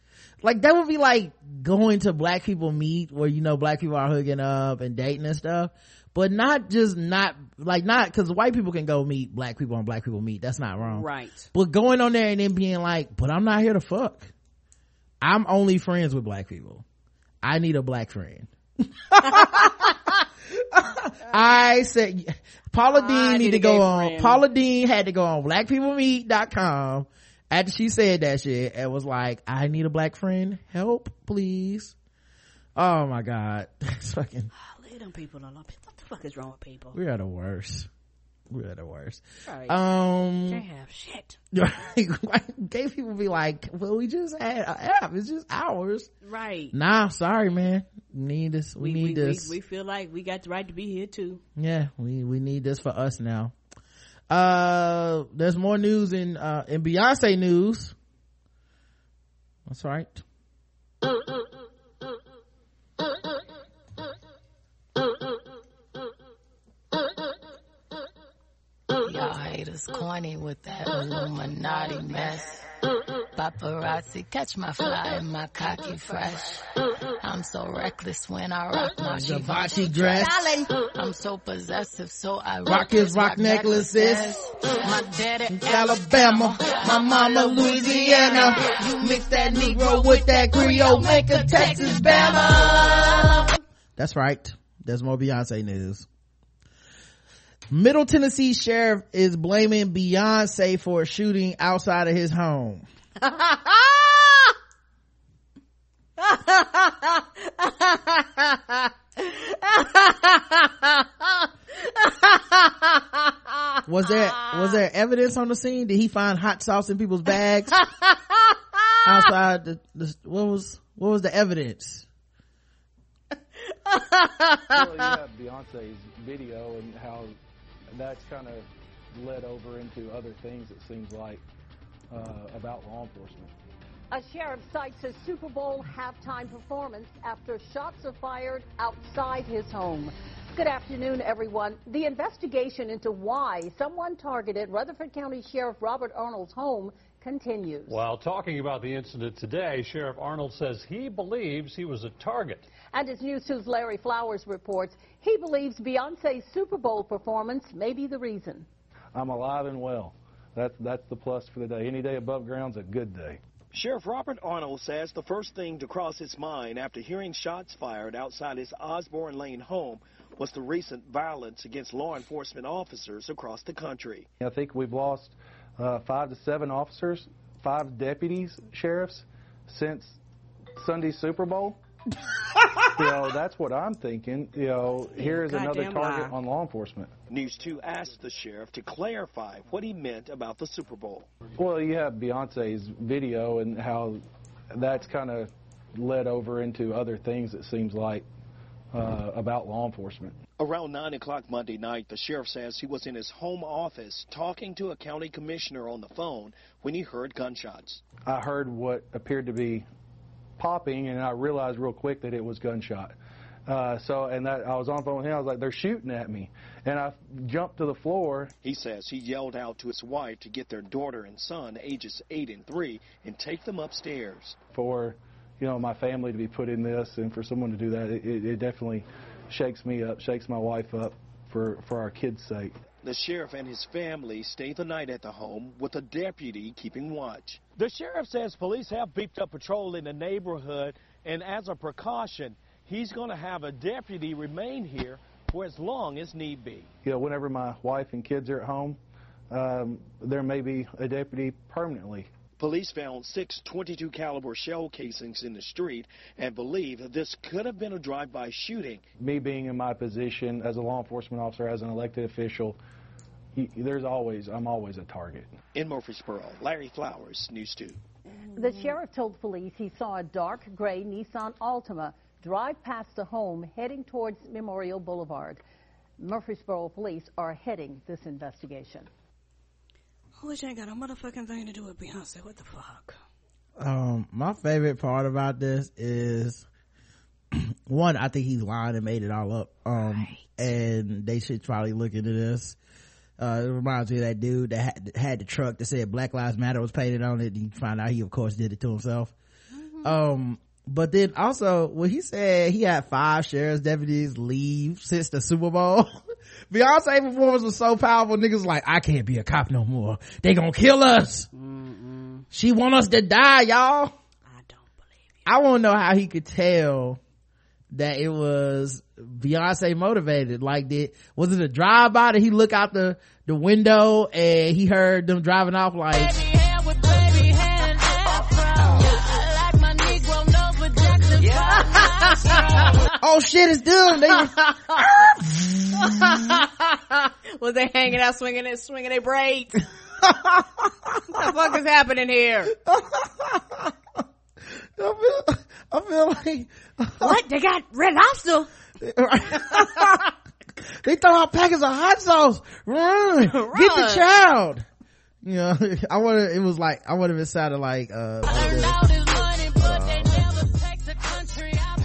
like that would be like going to black people meet where you know black people are hooking up and dating and stuff. But not just not like not because white people can go meet black people and black people meet. That's not wrong. Right. but going on there and then being like but i'm not here to fuck. I'm only friends with black people. I need a black friend. I said Paula I Deen need need to go on friend. Paula Deen had to go on blackpeoplemeet.com after she said that shit and was like, I need a black friend. Help, please. Oh my god. That's fucking Leave them people alone. What the fuck is wrong with people? we are the worst. We are the worst. Right. Um they have shit. gay people be like, Well we just had an app, it's just ours. Right. Nah, sorry man. Need this. We, we, need we, this. We, we feel like we got the right to be here too. yeah we we need this for us now uh there's more news in uh in beyonce news that's right Y'all haters corny with that Illuminati mess. Paparazzi, catch my fly and my cocky uh, fresh. I'm so reckless when I rock my Givenchy dress. I'm so possessive, so I Rock his rock necklaces. My daddy alabama my mama louisiana. You mix that negro with that creole make a texas bama that's right. There's more beyonce news middle tennessee sheriff is blaming beyonce for a shooting outside of his home. Was there was there evidence on the scene? Did he find hot sauce in people's bags? Outside the, the what was what was the evidence? Well, Beyonce's video and how that's kind of led over into other things. It seems like uh, about law enforcement. A sheriff cites his Super Bowl halftime performance after shots are fired outside his home. Good afternoon, everyone. The investigation into why someone targeted Rutherford County Sheriff Robert Arnold's home continues. While talking about the incident today, Sheriff Arnold says he believes he was a target. And as News 2's Larry Flowers reports, he believes Beyonce's Super Bowl performance may be the reason. I'm alive and well. That's that's the plus for the day. Any day above ground's a good day. Sheriff Robert Arnold says the first thing to cross his mind after hearing shots fired outside his Osborne Lane home was the recent violence against law enforcement officers across the country. I think we've lost uh, five to seven officers, five deputies, sheriffs, since Sunday's Super Bowl. You know, that's what I'm thinking. You know, here is another target lie. on law enforcement. News 2 asked the sheriff to clarify what he meant about the Super Bowl. Well, you have Beyonce's video and how that's kind of led over into other things, it seems like, uh, about law enforcement. Around 9 o'clock Monday night, the sheriff says he was in his home office talking to a county commissioner on the phone when he heard gunshots. I heard what appeared to be popping, and I realized real quick that it was gunshot. Uh, so, and that I was on the phone with him. I was like, "They're shooting at me," and I jumped to the floor. He says he yelled out to his wife to get their daughter and son, ages 8 and 3, and take them upstairs. for you know my family to be put in this and for someone to do that it, it it definitely shakes me up shakes my wife up for for our kids sake The sheriff and his family stayed the night at the home with a deputy keeping watch. The sheriff says police have beefed up patrol in the neighborhood, and as a precaution, he's going to have a deputy remain here for as long as need be. you know whenever my wife and kids are at home um, there may be a deputy permanently Police found six 22 caliber shell casings in the street and believe this could have been a drive-by shooting. me being in my position as a law enforcement officer as an elected official y- there's always i'm always a target In Murfreesboro, Larry Flowers, News 2. The sheriff told police he saw a dark gray Nissan Altima drive past the home heading towards Memorial Boulevard. Murfreesboro police are heading this investigation. Which ain't got a motherfucking thing to do with Beyonce. What the fuck? um my favorite part about this is one i think he's lying and made it all up. Um and they should probably look into this. Uh it reminds me of that dude that had, had the truck that said black lives matter was painted on it. And you find out he of course did it to himself. Um but then also when he said he had five sheriff's deputies leave since the super bowl beyonce performance was so powerful niggas like i can't be a cop no more they gonna kill us she want us to die, y'all. I don't believe you. I want to know how he could tell that it was Beyonce motivated. Like, did was it a drive by? Did he look out the the window and he heard them driving off? Like, oh shit, it's them. They, Was they hanging out swinging it, swinging their braids? what the fuck is happening here? I feel, I feel like What? They got red lobster? they throw out packets of hot sauce. Run, get the child. You know, I wonder. It was like I wonder if it sounded like uh.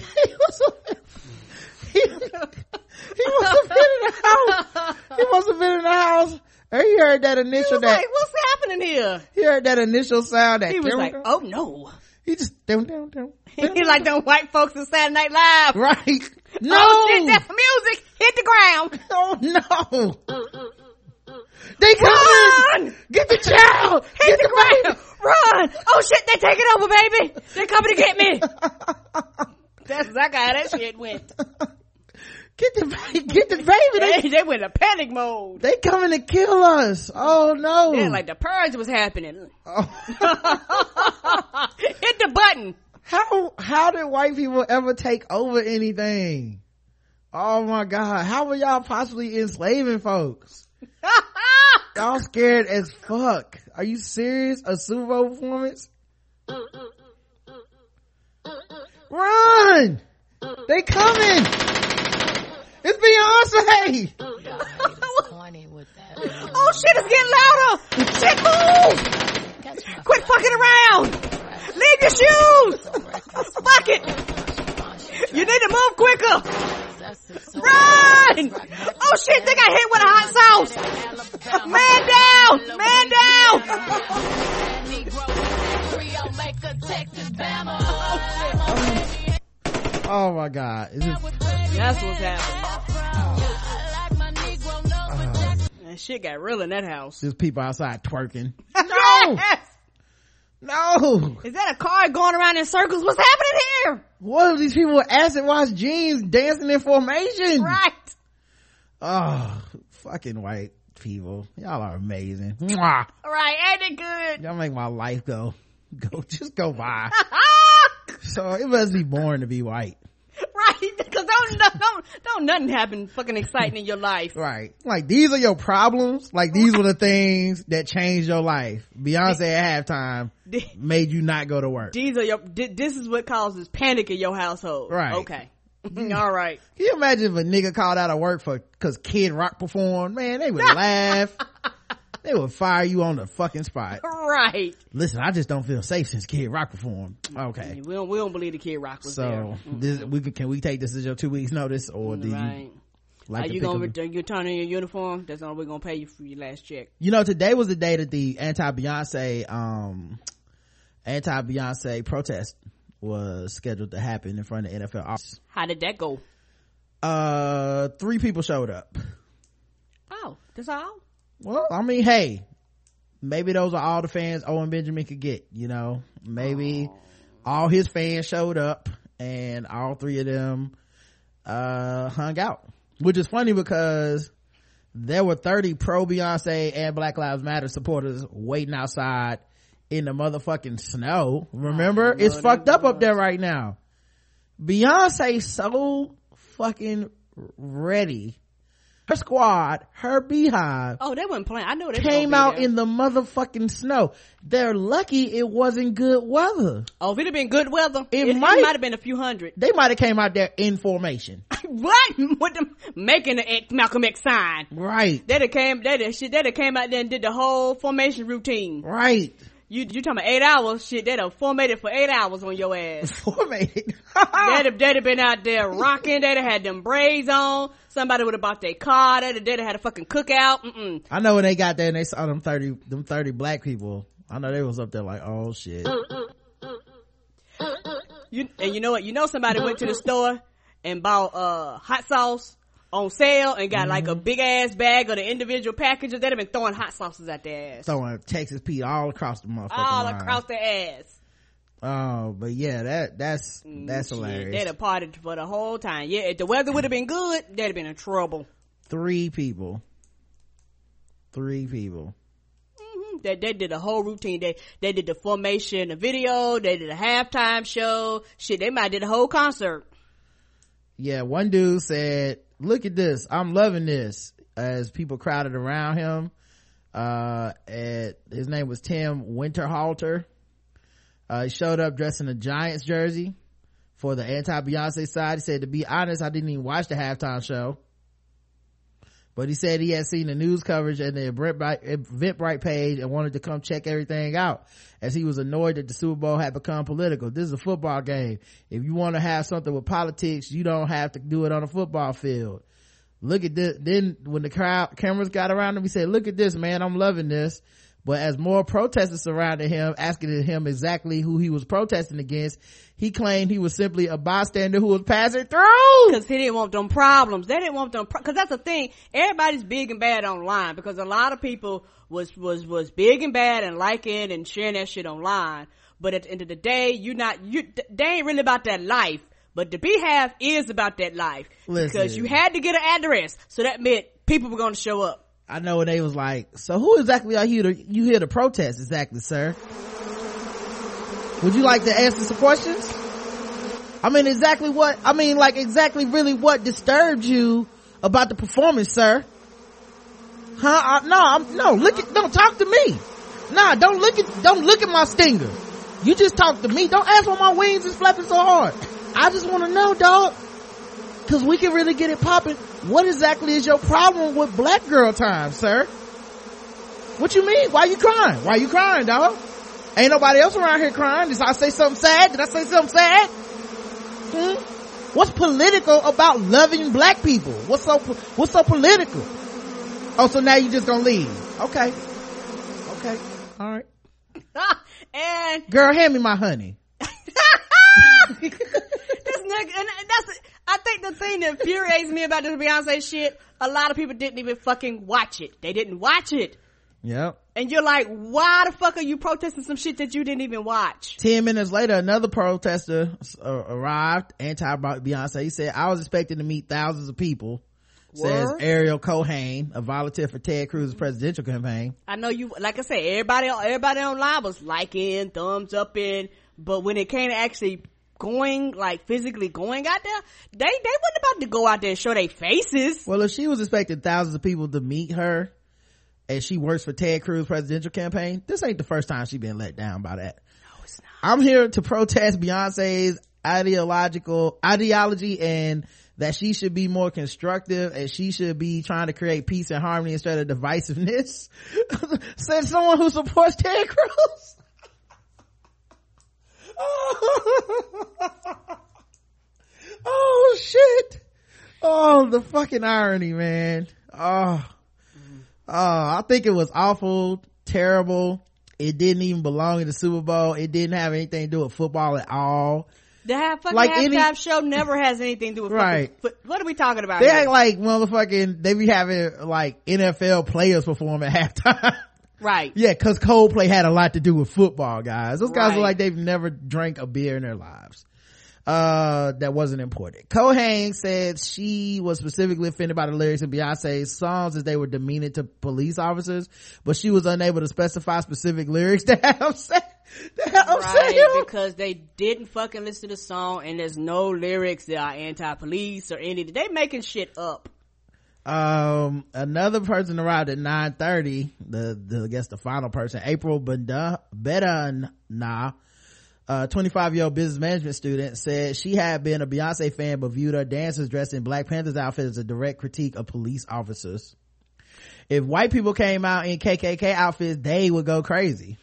He was. He, he must have been in the house. He must have been in the house. And he heard that He initial was that like, what's happening here? he heard that initial sound that He was like, oh no. he just down down down. He like them white folks in Saturday Night Live. right. Oh, no, Oh shit, that's music. Hit the ground. oh no. They coming! Get the child! Hit Get the the ground. Run. Oh shit, they taking over, baby. They're coming to get me. That's exactly how that shit went. Get the get the baby! They, They, went to panic mode. they coming to kill us! Oh no! Yeah, like the purge was happening. Oh. Hit the button. how how did white people ever take over anything? Oh my god, how were y'all possibly enslaving folks? y'all scared as fuck. Are you serious? A Super Bowl performance? Run! Oh. They coming! It's Beyonce! Oh, corny oh, with. Oh shit, it's getting louder! Shit, move! Quit fucking around! Leave your shoes! Fuck it! You need to move quicker! Run! Oh shit, they got hit with a hot sauce! Man down! Man down! Oh my god. Is it, That's what's happening. Uh-huh. That shit got real in that house. there's people outside twerking. Yes! No! Is that a car going around in circles? What's happening here? What are these people with acid wash jeans dancing in formation? Right. Oh, fucking white people. Y'all are amazing. Mwah. Right, ain't it good? Y'all make my life go, go, just go by. so it must be born to be white. Right, because don't, don't, don't nothing happen fucking exciting in your life. Right. Like these are your problems. Like these were the things that changed your life. Beyonce at halftime made you not go to work. These are your, this is what causes panic in your household. Right. Okay. All right. Can you imagine if a nigga called out of work for, cause Kid Rock performed? Man, they would laugh. They would fire you on the fucking spot. Right. Listen, I just don't feel safe since Kid Rock performed. Okay. We don't, we don't believe the Kid Rock was there. So this, we can, can we take this as your two weeks notice or do Right. you like Are you gonna return, you turn in your uniform? That's all we're gonna pay you for your last check. You know, today was the day that the anti-Beyonce, um, anti-Beyonce protest was scheduled to happen in front of the NFL office. How did that go? Uh, three people showed up. Oh, that's all? Well, I mean, hey, maybe those are all the fans Owen Benjamin could get, you know? Maybe all his fans showed up and all three of them, uh, hung out. Which is funny because there were 30 pro Beyonce and Black Lives Matter supporters waiting outside in the motherfucking snow. Remember? it's fucked up up there right now. Beyonce so fucking ready. Her squad, her beehive, Oh, they wasn't playing. I know they came out in the motherfucking snow. They're lucky it wasn't good weather. Oh, if it had been good weather, It it, might- might have been a few hundred. They might have came out there in formation. what? With them making the X- Malcolm X sign. Right. They'd have came, they'd have, shit, they'd have came out there and did the whole formation routine. Right. You, you talking about eight hours? Shit, they'd have formatted for eight hours on your ass. Formatted. they'd have, they'd have been out there rocking. They'd have had them braids on. Somebody would have bought their car. They'd have, they'd have had a fucking cookout. Mm-mm. I know when they got there and they saw them 30, them 30 black people. I know they was up there like, oh shit. You, and you know what? You know somebody went to the store and bought, uh, hot sauce on sale and got like a Mm-hmm. big ass bag of the individual packages. They'd have been throwing hot sauces at their ass. Throwing Texas Pete all across the motherfucking All line. across the ass. Oh, but yeah, that, that's, that's Shit, hilarious. They'd have partied for the whole time. Yeah, if the weather would have been good, they'd have been in trouble. Three people. Three people. Mhm. They, they did a whole routine. They they did the formation, the video. They did a halftime show. Shit, they might did a whole concert. Yeah, one dude said, look at this. I'm loving this as people crowded around him. Uh, at, his name was Tim Winterhalter. Uh, he showed up dressed in a Giants jersey for the anti-Beyonce side. He said, to be honest, I didn't even watch the halftime show. But he said he had seen the news coverage and the Eventbrite, page and wanted to come check everything out as he was annoyed that the Super Bowl had become political. This is a football game. If you want to have something with politics, you don't have to do it on a football field. Look at this. Then when the crowd cameras got around him, he said, look at this, man. I'm loving this. But as more protesters surrounded him, asking him exactly who he was protesting against, he claimed he was simply a bystander who was passing through. Cause he didn't want them problems. They didn't want them, pro- cause that's the thing. Everybody's big and bad online because a lot of people was, was, was big and bad and liking and sharing that shit online. But at the end of the day, you not, you, they ain't really about that life. But the Beehive is about that life. Because you had to get an address. So that meant people were gonna show up. I know they was like, so who exactly are you here to, you here to protest exactly, sir? Would you like to answer some questions? I mean, exactly what, I mean, like exactly really what disturbed you about the performance, sir? Huh? I, no, I'm, no, look at, don't talk to me. Nah, don't look at, don't look at my stinger. You just talk to me. Don't ask why my wings is flapping so hard. I just want to know, dog. Cause we can really get it popping. What exactly is your problem with black girl time, sir? What you mean? Why you crying? Why you crying, dog? Ain't nobody else around here crying. Did I say something sad? Did I say something sad? Hmm? What's political about loving black people? What's so, what's so political? Oh, so now you just gonna leave. Okay. Okay. All right. and Girl, hand me my honey. this nigga, and that's, I think the thing that infuriates me about this Beyonce shit, a lot of people didn't even fucking watch it. They didn't watch it. Yep. And you're like, why the fuck are you protesting some shit that you didn't even watch? Ten minutes later, another protester arrived, anti-Beyonce. He said, I was expecting to meet thousands of people. Says Ariel Cohane, a volunteer for Ted Cruz's presidential campaign. I know you, like I said, everybody, everybody online was liking, thumbs up in, but when it came to actually going, like physically going out there, they, they wasn't about to go out there and show their faces. Well, if she was expecting thousands of people to meet her, and she works for Ted Cruz presidential campaign, this ain't the first time she's been let down by that. No, it's not. I'm here to protest Beyonce's ideological ideology and that she should be more constructive and she should be trying to create peace and harmony instead of divisiveness. Said someone who supports Ted Cruz. oh shit. Oh, the fucking irony, man. Oh, oh, I think it was awful, terrible. It didn't even belong in the Super Bowl. It didn't have anything to do with football at all. The half fucking Like halftime any- show never has anything to do with Right. fucking. What are we talking about? They act like motherfucking, they be having like NFL players perform at halftime. right. yeah, cause Coldplay had a lot to do with football, guys. Those guys Right. look like they've never drank a beer in their lives. Uh, that wasn't important. Cohane said she was specifically offended by the lyrics in Beyonce's songs as they were demeaning to police officers, but she was unable to specify specific lyrics that upset, that have upset Right, because they didn't fucking listen to the song and there's no lyrics that are anti-police or any, they making shit up. Um another person arrived at 9:30 the, the i guess the final person april Beda- bedana uh 25 year old business management student said she had been a beyonce fan but viewed her dancers dressed in black panthers outfit as a direct critique of police officers. If white people came out in kkk outfits they would go crazy.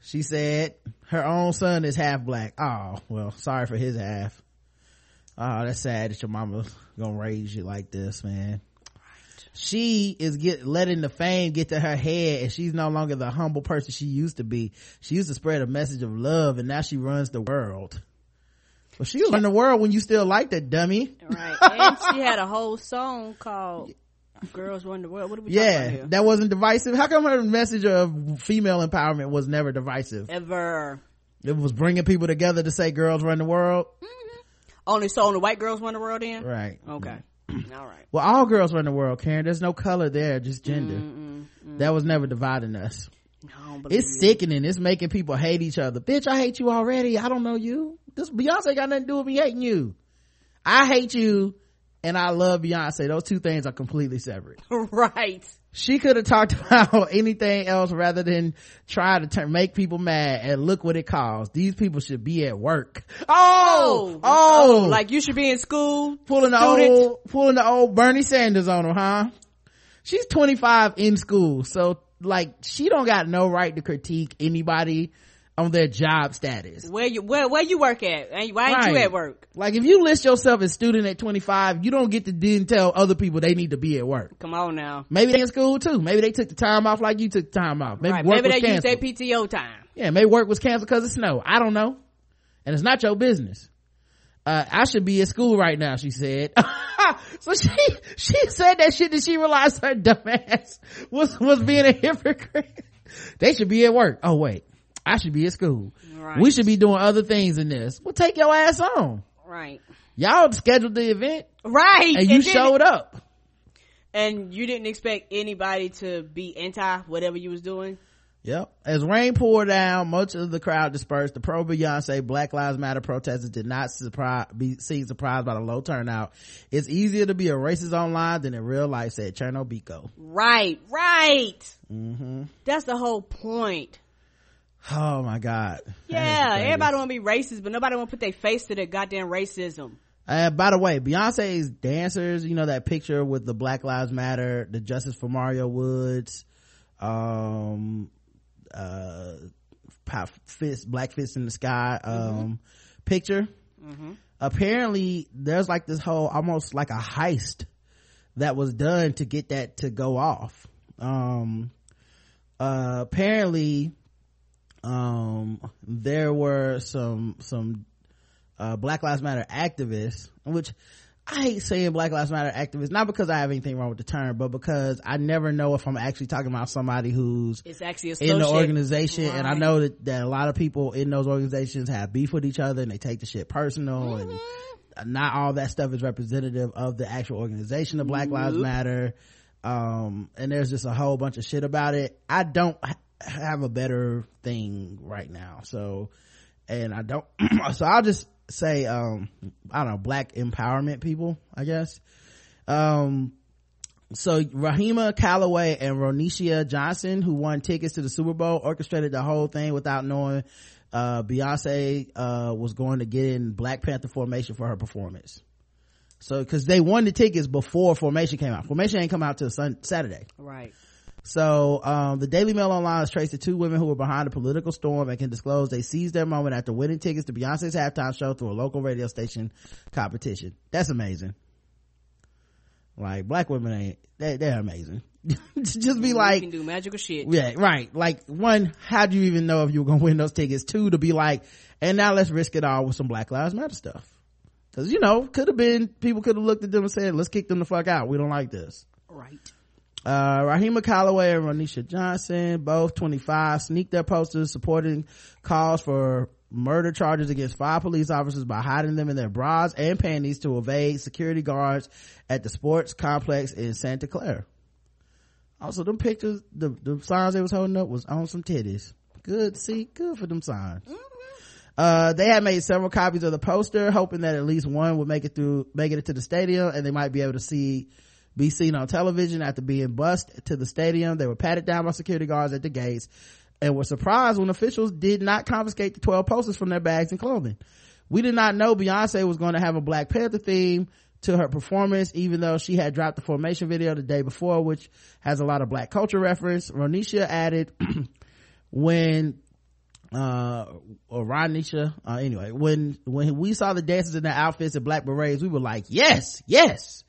She said her own son is half black. Oh well sorry for his half Oh, that's sad that your mama gonna raise you like this, man. She is get letting the fame get to her head and she's no longer the humble person she used to be. She used to spread a message of love and now she runs the world. Well, she was in the world when you still like that dummy. Right. and she had a whole song called Girls Run the World. What are we talking about Yeah, that wasn't divisive. How come her message of female empowerment was never divisive? Ever. It was bringing people together to say girls run the world. Mm. Only so only white girls run the world in? Right. Okay. Mm-hmm. All right. Well, all girls run the world, Karen. There's no color there, just gender. That was never dividing us. I don't believe It's you. sickening. It's making people hate each other. Bitch, I hate you already. I don't know you. This Beyonce got nothing to do with me hating you. I hate you and I love Beyonce. Those two things are completely separate. right. She could have talked about anything else rather than try to turn, make people mad and look what it caused. These people should be at work. Oh, oh, oh! oh Like you should be in school. pulling the student. old, pulling the old Bernie Sanders on her, huh? She's 25 in school. So like, she don't got no right to critique anybody on their job status. Where you where where you work at? Why ain't you at work? Like if you list yourself as student at 25, you don't get to then tell other people they need to be at work. Come on now. Maybe they in school too. Maybe they took the time off like you took the time off. Maybe right. Maybe they canceled. their PTO time. Yeah, maybe work was canceled because of snow. I don't know. And it's not your business. Uh, I should be at school right now, she said. so she, she said that shit that she realized her dumbass was, was being a hypocrite. they should be at work. Oh wait, I should be at school. Right. We should be doing other things than this. Well, take your ass on. Right. Y'all scheduled the event Right. and you then- showed up. and you didn't expect anybody to be anti whatever you was doing. Yep. As rain poured down, much of the crowd dispersed. The pro Beyonce Black Lives Matter protesters did not surprise, be seen surprised by the low turnout. It's easier to be a racist online than in real life, said Cherno Biko. Right, right. Mm-hmm. That's the whole point. Oh my God. Yeah, everybody want to be racist, but nobody want to put their face to their goddamn racism. Uh, by the way, Beyonce's dancers, you know that picture with the Black Lives Matter, the Justice for Mario Woods, um, uh, fist, black fist in the sky, um, mm-hmm. picture. Mm-hmm. Apparently, there's like this whole almost like a heist that was done to get that to go off. Um, uh, apparently, um, there were some some uh, Black Lives Matter activists, which I hate saying Black Lives Matter activists, not because I have anything wrong with the term, but because I never know if I'm actually talking about somebody who's it's actually in the organization. Right. And I know that, that a lot of people in those organizations have beef with each other and they take the shit personal mm-hmm. and not all that stuff is representative of the actual organization of Black Lives Matter. Um, and there's just a whole bunch of shit about it. I don't have a better thing right now. So, and I don't, so I'll just say um i don't know black empowerment people i guess um so Rahima Calloway and Ronisha Johnson, who won tickets to the Super Bowl, orchestrated the whole thing without knowing uh, Beyonce uh, was going to get in Black Panther formation for her performance. So, because they won the tickets before formation came out. Formation ain't come out till sun- Saturday. Right. So, um, the Daily Mail Online has traced the two women who were behind a political storm and can disclose they seized their moment after winning tickets to Beyonce's halftime show through a local radio station competition. That's amazing. Like, black women ain't, they, they're amazing. Just be like, can do magical shit. Yeah, right. Like, one, how do you even know if you were gonna win those tickets? Two, to be like, and now let's risk it all with some Black Lives Matter stuff. Cause, you know, could have been, people could have looked at them and said, let's kick them the fuck out. We don't like this. Right. Uh, Rehema Callaway and Ronisha Johnson, both 25, sneaked their posters supporting calls for murder charges against five police officers by hiding them in their bras and panties to evade security guards at the sports complex in Santa Clara. Also, them pictures, the, the signs they was holding up was on some titties. Good, see, good for them signs. Mm-hmm. Uh, they had made several copies of the poster, hoping that at least one would make it through, make it to the stadium, and they might be able to see be seen on television after being bussed to the stadium. They were patted down by security guards at the gates and were surprised when officials did not confiscate the 12 posters from their bags and clothing. We did not know Beyonce was going to have a Black Panther theme to her performance, even though she had dropped the formation video the day before, which has a lot of black culture reference. Ronisha added, when uh or Ronisha uh anyway when when we saw the dancers in their outfits and black berets we were like yes yes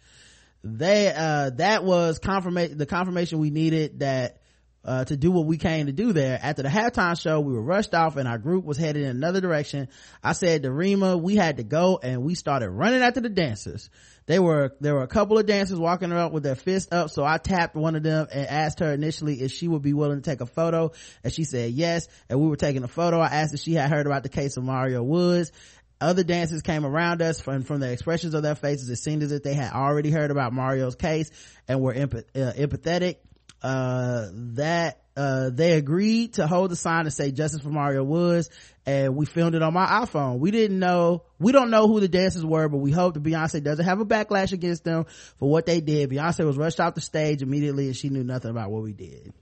they uh that was confirmation the confirmation we needed that uh, to do what we came to do there. After the halftime show, we were rushed off and our group was headed in another direction. I said to Rima, we had to go and we started running after the dancers. They were, there were a couple of dancers walking around with their fist up. So I tapped one of them and asked her initially if she would be willing to take a photo. And she said yes. And we were taking a photo. I asked if she had heard about the case of Mario Woods other dancers came around us from, from the expressions of their faces. It seemed as if they had already heard about Mario's case and were empath- uh, empathetic. Uh, that, uh, they agreed to hold the sign and say justice for Mario Woods. And we filmed it on my iPhone. We didn't know, we don't know who the dancers were, but we hope that Beyonce doesn't have a backlash against them for what they did. Beyonce was rushed off the stage immediately and she knew nothing about what we did.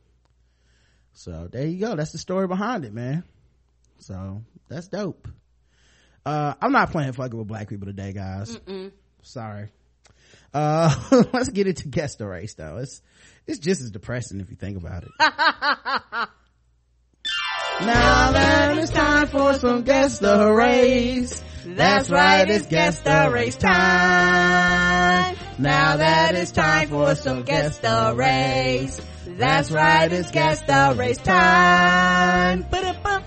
So there you go. That's the story behind it, man. So that's dope. Uh, I'm not playing fucking with black people today, guys. Mm-mm. Sorry. Uh, let's get into guest the race though. It's, it's just as depressing if you think about it. now then it's time for some guest the race. That's right, it's guest the race time. Now that it's time for some guest the race. That's right, it's guest the race time. Ba-da-bum.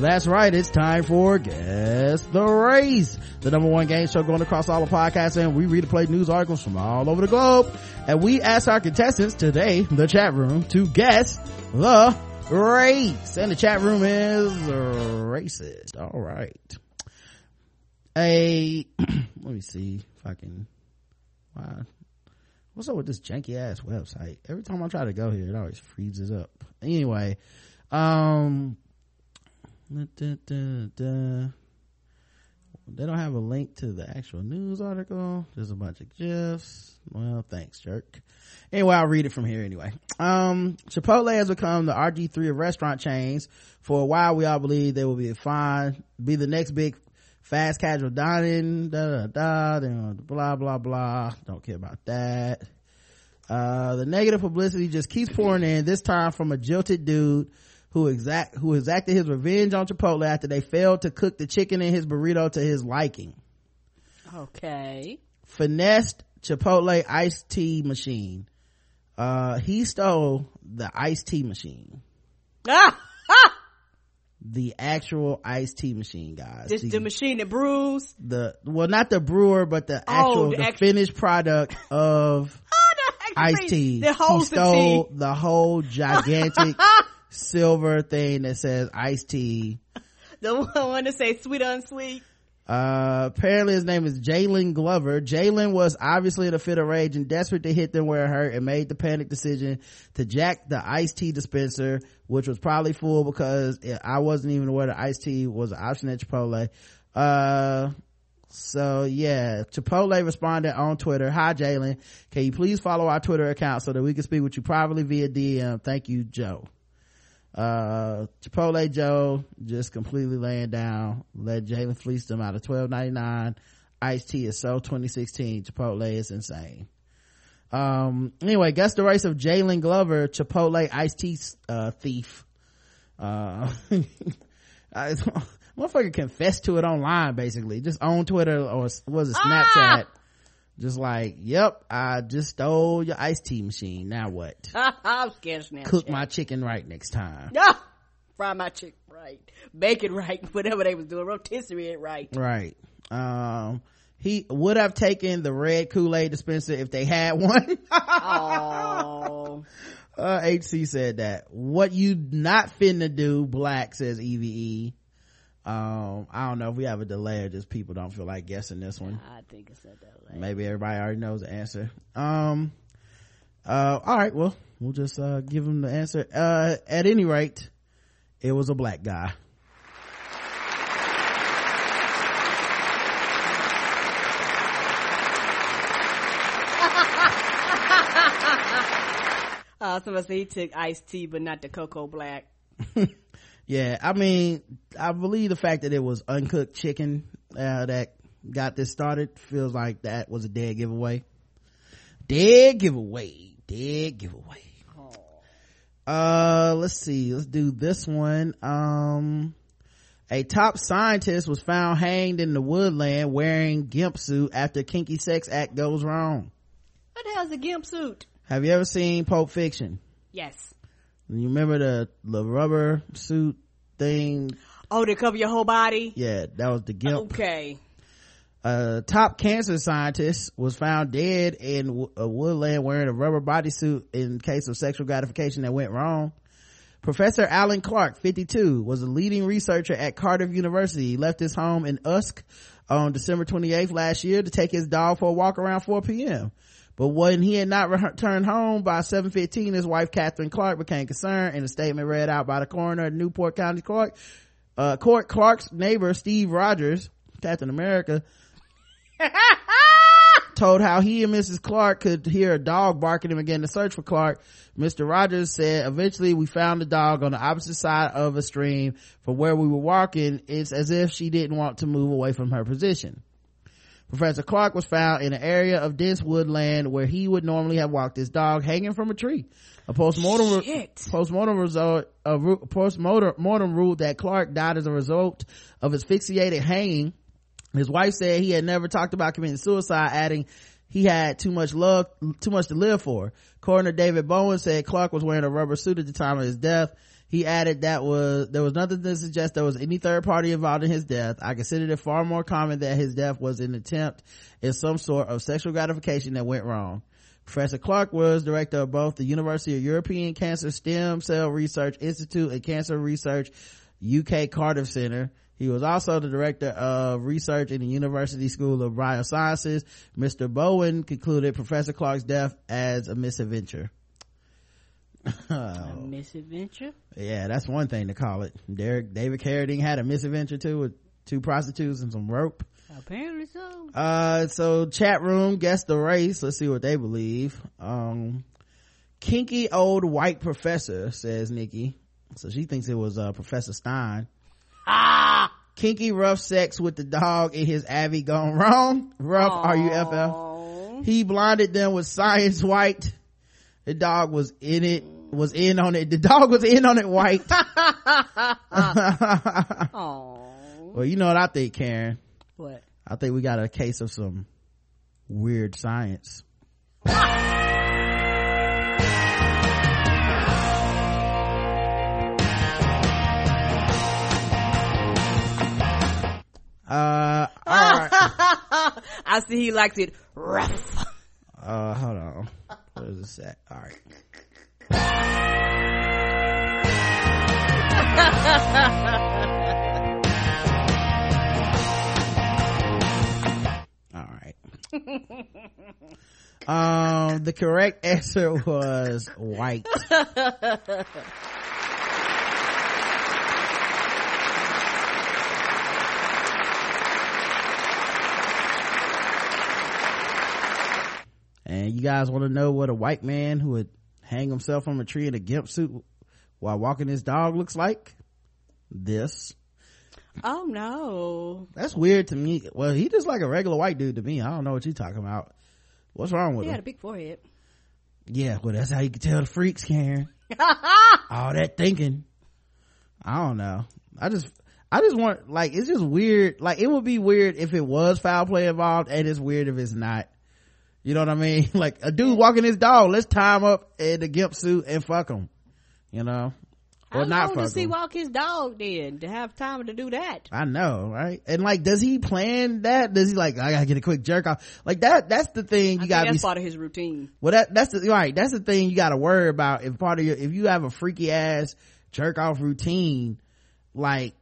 That's right. It's time for Guess the Race, the number one game show going across all the podcasts, and we read and play news articles from all over the globe. And we ask our contestants today, the chat room, to guess the race. And the chat room is racist. All right. A, let me see if I can, wow. What's up with this janky ass website? Every time I try to go here, it always freezes up. Anyway, Um, they don't have a link to the actual news article. There's a bunch of gifs. Well, thanks, jerk. Anyway, I'll read it from here anyway. Um, Chipotle has become the RG3 of restaurant chains. For a while, we all believe they will be fine, be the next big fast casual dining, da da da da, blah blah blah. Don't care about that. Uh, the negative publicity just keeps pouring in, this time from a jilted dude who exact, who exacted his revenge on Chipotle after they failed to cook the chicken in his burrito to his liking. Okay. Finessed Chipotle iced tea machine. Uh, he stole the iced tea machine. Ah! The actual iced tea machine, guys. This the, the machine that brews. the, well, not the brewer, but the actual, Oh, the the act- finished product of iced tea. That holds he the stole tea. the whole gigantic silver thing that says iced tea. The one that say sweet unsweet. Uh, apparently his name is Jalen Glover. Jalen was obviously in a fit of rage and desperate to hit them where it hurt and made the panic decision to jack the iced tea dispenser, which was probably full because I wasn't even aware the iced tea was an option at Chipotle. Uh, so yeah, Chipotle responded on Twitter, hi Jalen, can you please follow our Twitter account so that we can speak with you privately via DM? Thank you, Joe uh chipotle joe just completely laying down. Let jalen fleece them out of 12.99 iced tea is so 2016 chipotle is insane. Um anyway guess the race of jalen glover chipotle iced tea uh thief. Uh I, motherfucker confessed to it online basically. Just on twitter or was it snapchat just like yep i just stole your iced tea machine now what I'm scared Snapchat. cook my chicken right next time! Fry my chicken right. Bake it right. Whatever they was doing. Rotisserie it right. Right. Um, he would have taken the red Kool-Aid dispenser if they had one. Oh. uh, HC said that. What you not finna do, black, says EVE. Um, I don't know if we have a delay or just people don't feel like guessing this one. I think it's that late. Maybe everybody already knows the answer. Um, uh, all right. Well, we'll just, uh, give him the answer. Uh, at any rate, it was a black guy. Uh, somebody said he took iced tea, but not the cocoa black. Yeah, I mean, I believe the fact that it was uncooked chicken uh, that got this started feels like that was a dead giveaway. Dead giveaway. Dead giveaway. Uh, let's see. Let's do this one. Um, a top scientist was found hanged in the woodland wearing gimp suit after kinky sex act goes wrong. What the hell's a gimp suit? Have you ever seen Pulp Fiction? Yes. You remember the the rubber suit thing? Oh, to cover your whole body? Yeah, that was the gimp. Okay. a top cancer scientist was found dead in a woodland wearing a rubber bodysuit in case of sexual gratification that went wrong. Professor Alan Clarke, 52, was a leading researcher at Cardiff University. He left his home in Usk on December 28th last year to take his dog for a walk around 4 p.m. But when he had not returned home by 7.15, his wife Catherine Clarke became concerned in a statement read out by the coroner at Newport County Court. Uh, court Clarke's neighbor, Steve Rogers, Captain America, told how he and Mrs. Clarke could hear a dog barking and began to search for Clarke. Mr. Rogers said, eventually we found the dog on the opposite side of a stream from where we were walking. It's as if she didn't want to move away from her position. Professor Clarke was found in an area of dense woodland where he would normally have walked his dog hanging from a tree. A postmortem, Shit. postmortem result, a ru- postmortem mortem ruled that Clarke died as a result of asphyxiated hanging. His wife said he had never talked about committing suicide, adding he had too much love, too much to live for. Coroner David Bowen said Clark was wearing a rubber suit at the time of his death. He added that was, there was nothing to suggest there was any third party involved in his death. I considered it far more common that his death was an attempt in some sort of sexual gratification that went wrong. Professor Clarke was director of both the University of European Cancer Stem Cell Research Institute and Cancer Research UK Cardiff Center. He was also the director of research in the University School of Biosciences. Mr. Bowen concluded Professor Clarke's death as a misadventure. A misadventure. Yeah, that's one thing to call it. Derek David Carradine had a misadventure too with two prostitutes and some rope. Apparently so. Uh, so chat room guess the race. Let's see what they believe. Um, kinky old white professor says Nikki. So she thinks it was uh Professor Stein. Ah! Kinky rough sex with the dog in his Abby gone wrong. Rough Are you R U F F. He blinded them with science white. The dog was in it. Was in on it. The dog was in on it white. well, you know what I think, Karen. What? I think we got a case of some weird science. Uh, all right. I see he likes it rough. Uh, hold on. What is this at? All right. All right. Um, the correct answer was white. And you guys want to know what a white man who would hang himself from a tree in a gimp suit while walking his dog looks like? This. Oh no. That's weird to me. Well, he just like a regular white dude to me. I don't know what you're talking about. What's wrong with He him? He had a big forehead. Yeah, well, that's how you can tell the freaks, Karen. All that thinking. I don't know. I just, I just want, like, it's just weird. Like, it would be weird if it was foul play involved, and it's weird if it's not. You know what I mean? Like, a dude walking his dog, let's tie him up in the gimp suit and fuck him. You know? Or How not long does he him. walk his dog then to have time to do that? I know, right? And like, does he plan that? Does he like, I gotta get a quick jerk off? Like that, that's the thing you I gotta that's be part of his routine. well, that that's the right. That's the thing you got to worry about. If part of your, if you have a freaky ass jerk off routine, like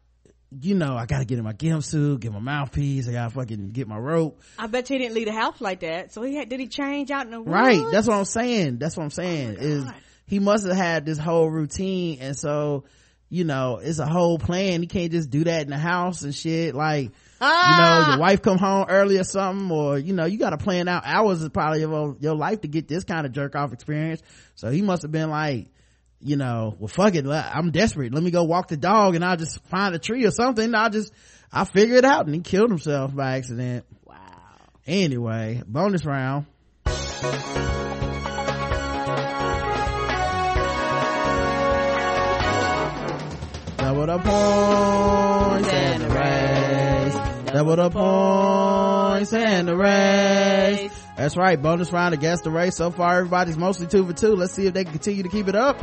you know, I got to get in my gimp suit, get my mouthpiece, I got to fucking get my rope. I bet you he didn't leave the house like that. So he had, did he change out in the Right. That's what I'm saying. That's what I'm oh saying. is he must have had this whole routine, and so you know, it's a whole plan. He can't just do that in the house and shit. Like. You know, ah! your wife come home early or something, or, you know, you gotta plan out hours is probably of your, your life to get this kind of jerk off experience. So he must have been like, you know, well, fuck it. I'm desperate. Let me go walk the dog and I'll just find a tree or something. I'll just, I'll figure it out. And he killed himself by accident. Wow. Anyway, bonus round. Double the points and the race. Double the points and the race. That's right. Bonus round against the race. So far, everybody's mostly two for two. Let's see if they can continue to keep it up.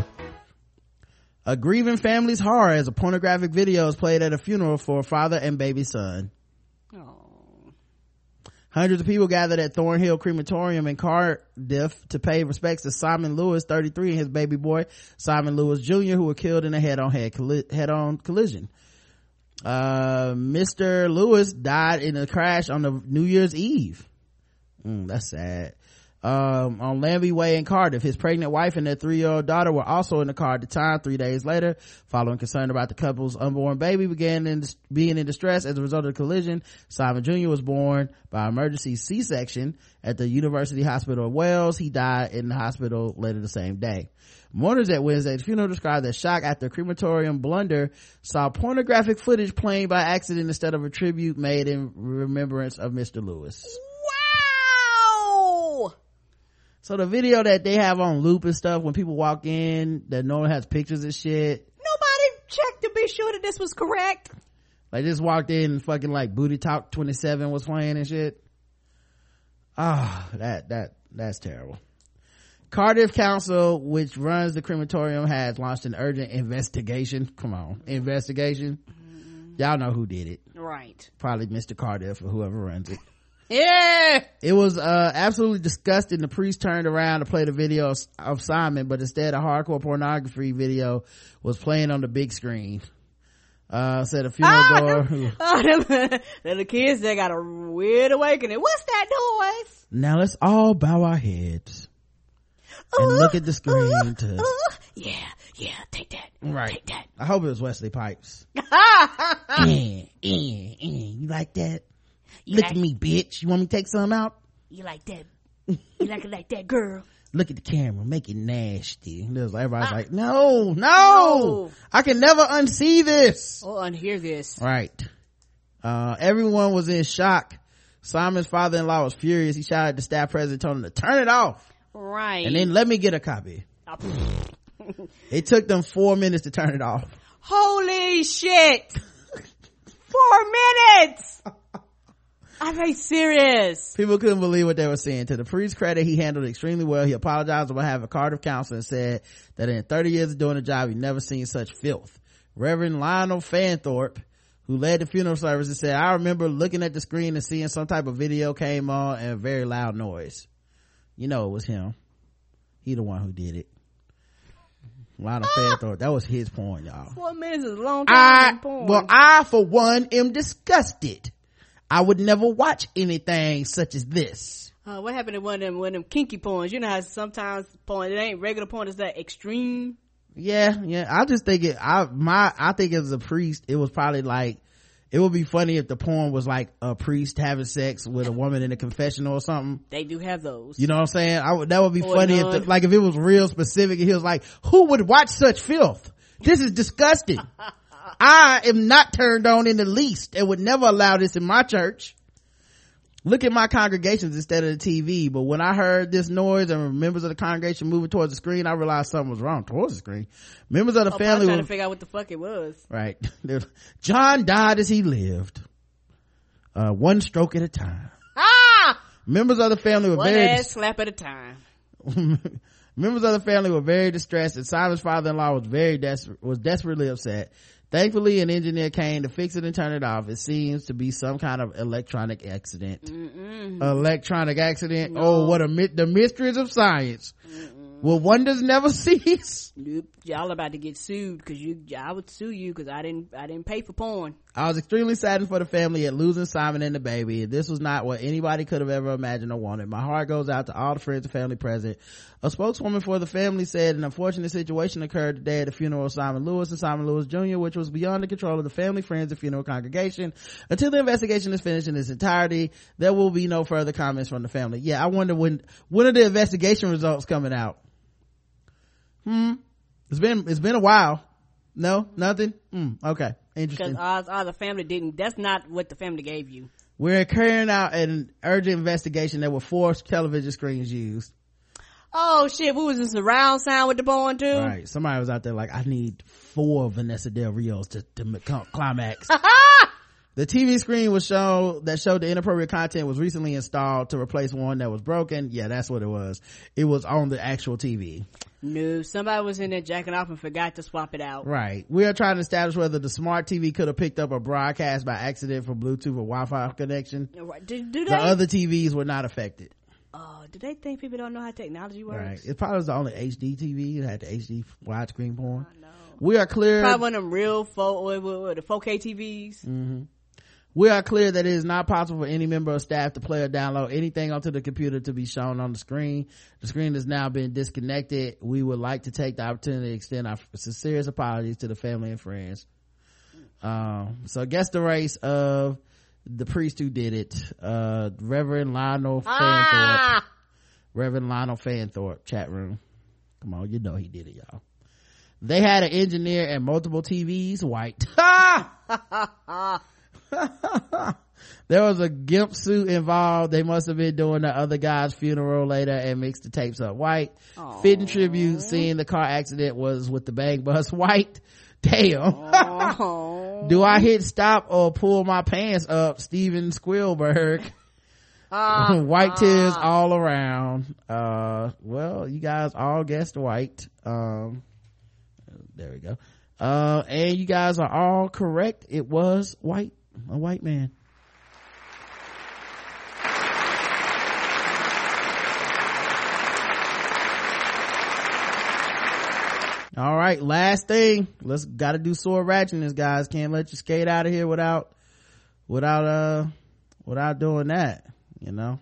A grieving family's horror as a pornographic video is played at a funeral for a father and baby son. Hundreds of people gathered at Thornhill Crematorium in Cardiff to pay respects to Simon Lewis, 33, and his baby boy, Simon Lewis Jr., who were killed in a head-on head, colli- head-on collision. Uh, Mr. Lewis died in a crash on the New Year's Eve. Mm, that's sad. Um, on Lamby Way in Cardiff, his pregnant wife and their three-year-old daughter were also in the car at the time. Three days later, following concern about the couple's unborn baby began in, being in distress as a result of the collision, Simon Jr. was born by emergency C-section at the University Hospital of Wales. He died in the hospital later the same day. Mourners at Wednesday's funeral described their shock after a crematorium blunder saw pornographic footage playing by accident instead of a tribute made in remembrance of Mr. Lewis. Wow! So the video that they have on loop and stuff when people walk in that normally has pictures and shit, Nobody checked to be sure that this was correct. like just walked in and fucking like Booty Talk 27 was playing and shit. Ah, that, that, that's terrible. Cardiff Council, which runs the crematorium, has launched an urgent investigation. Come on, investigation. Y'all know who did it. Right. Probably Mr. Cardiff or whoever runs it. Yeah! It was uh, absolutely disgusting. The priest turned around to play the video of, Simon, but instead a hardcore pornography video was playing on the big screen. Uh, said a funeral Ah, them- who, Oh, them, them the kids, they got a weird awakening. What's that noise? now let's all bow our heads and look at the screen to Yeah, yeah, take that. Right. Take that. I hope it was Wesley Pipes. eh, eh, eh. You like that? Look like- at me, bitch. You want me to take some out? You like that? You like it like that, girl? Look at the camera, make it nasty. Everybody's Ah. like, no, no, No. I can never unsee this. Oh, unhear this. Right. Uh, everyone was in shock. Simon's father-in-law was furious. He shouted at the staff president, told him to turn it off. Right. And then let me get a copy. It took them four minutes to turn it off. Holy shit! Four minutes! Are they serious? People couldn't believe what they were seeing. To the priest's credit, he handled it extremely well. He apologized on behalf of Cardiff Council and said that in 30 years of doing the job, he never seen such filth. Reverend Lionel Fanthorpe, who led the funeral services, said, I remember looking at the screen and seeing some type of video came on and a very loud noise. You know it was him. He the one who did it. Lionel ah! Fanthorpe, that was his porn, y'all. Four minutes is a long time I, porn. well, I, for one, am disgusted. I would never watch anything such as this. Uh, what happened to one of them, one of them kinky porns? You know how sometimes porn, it ain't regular porn, it's that extreme. Yeah, yeah. I just think it, I, my, I think as a priest, it was probably like, it would be funny if the porn was like a priest having sex with a woman in a confessional or something. They do have those. You know what I'm saying? I would, that would be Or funny if, the, like, if it was real specific and he was like, who would watch such filth? This is disgusting. I am not turned on in the least and would never allow this in my church. Look at my congregations instead of the TV. But when I heard this noise and members of the congregation moving towards the screen, I realized something was wrong towards the screen. Members of the Oh, family trying were, to figure out what the fuck it was. right. John died as he lived. Uh, one stroke at a time. Ah! Members of the family were One very ass slap at a time. Members of the family were very distressed and Simon's father-in-law was very desperate, was desperately upset. Thankfully, an engineer came to fix it and turn it off. It seems to be some kind of electronic accident. Electronic accident. Oh, what a, mi- the mysteries of science. Will wonders never cease? Nope. Y'all about to get sued because you, I would sue you because I didn't, I didn't pay for porn. I was extremely saddened for the family at losing Simon and the baby. This was not what anybody could have ever imagined or wanted. My heart goes out to all the friends and family present. A spokeswoman for the family said an unfortunate situation occurred today at the funeral of Simon Lewis and Simon Lewis Jr., which was beyond the control of the family, friends, and funeral congregation. Until the investigation is finished in its entirety, there will be no further comments from the family. Yeah, I wonder when, when are the investigation results coming out? Hmm. It's been, it's been a while. No, nothing? Hmm. Okay. Interesting. Because ours, the family didn't, that's not what the family gave you. We're carrying out an urgent investigation. There were four television screens used. Oh shit, we was in surround sound with the porn too? Right. Somebody was out there like, I need four Vanessa Del Rios to, to climax. the TV screen was shown that showed the inappropriate content was recently installed to replace one that was broken. Yeah, that's what it was. It was on the actual TV. No, somebody was in there jacking off and forgot to swap it out. Right. We are trying to establish whether the smart TV could have picked up a broadcast by accident from Bluetooth or Wi-Fi connection. Right. Do, do they? The other TVs were not affected. oh, do they think people don't know how technology works? Right. It probably was the only HD TV. It had the HD widescreen porn. We are clear. Probably one of them real four, what, what, the 4K TVs. Mm. We are clear that it is not possible for any member of staff to play or download anything onto the computer to be shown on the screen. The screen has now been disconnected. We would like to take the opportunity to extend our sincerest apologies to the family and friends. Um, so guess the race of the priest who did it, uh, Reverend Lionel Fanthorpe. Ah! Reverend Lionel Fanthorpe, chat room. Come on, you know he did it, y'all. They had an engineer and multiple TVs, white. there was a gimp suit involved. They must have been doing the other guy's funeral later and mixed the tapes up white. Fitting tribute seeing the car accident was with the bang bus white. Damn. Do I hit stop or pull my pants up? Steven Spielberg. white tears all around. Uh, well, you guys all guessed white. Um, there we go. Uh, and you guys are all correct. It was white, a white man. All right, last thing. Let's gotta do sword ratchetness, guys. Can't let you skate out of here without, without, uh, without doing that, you know?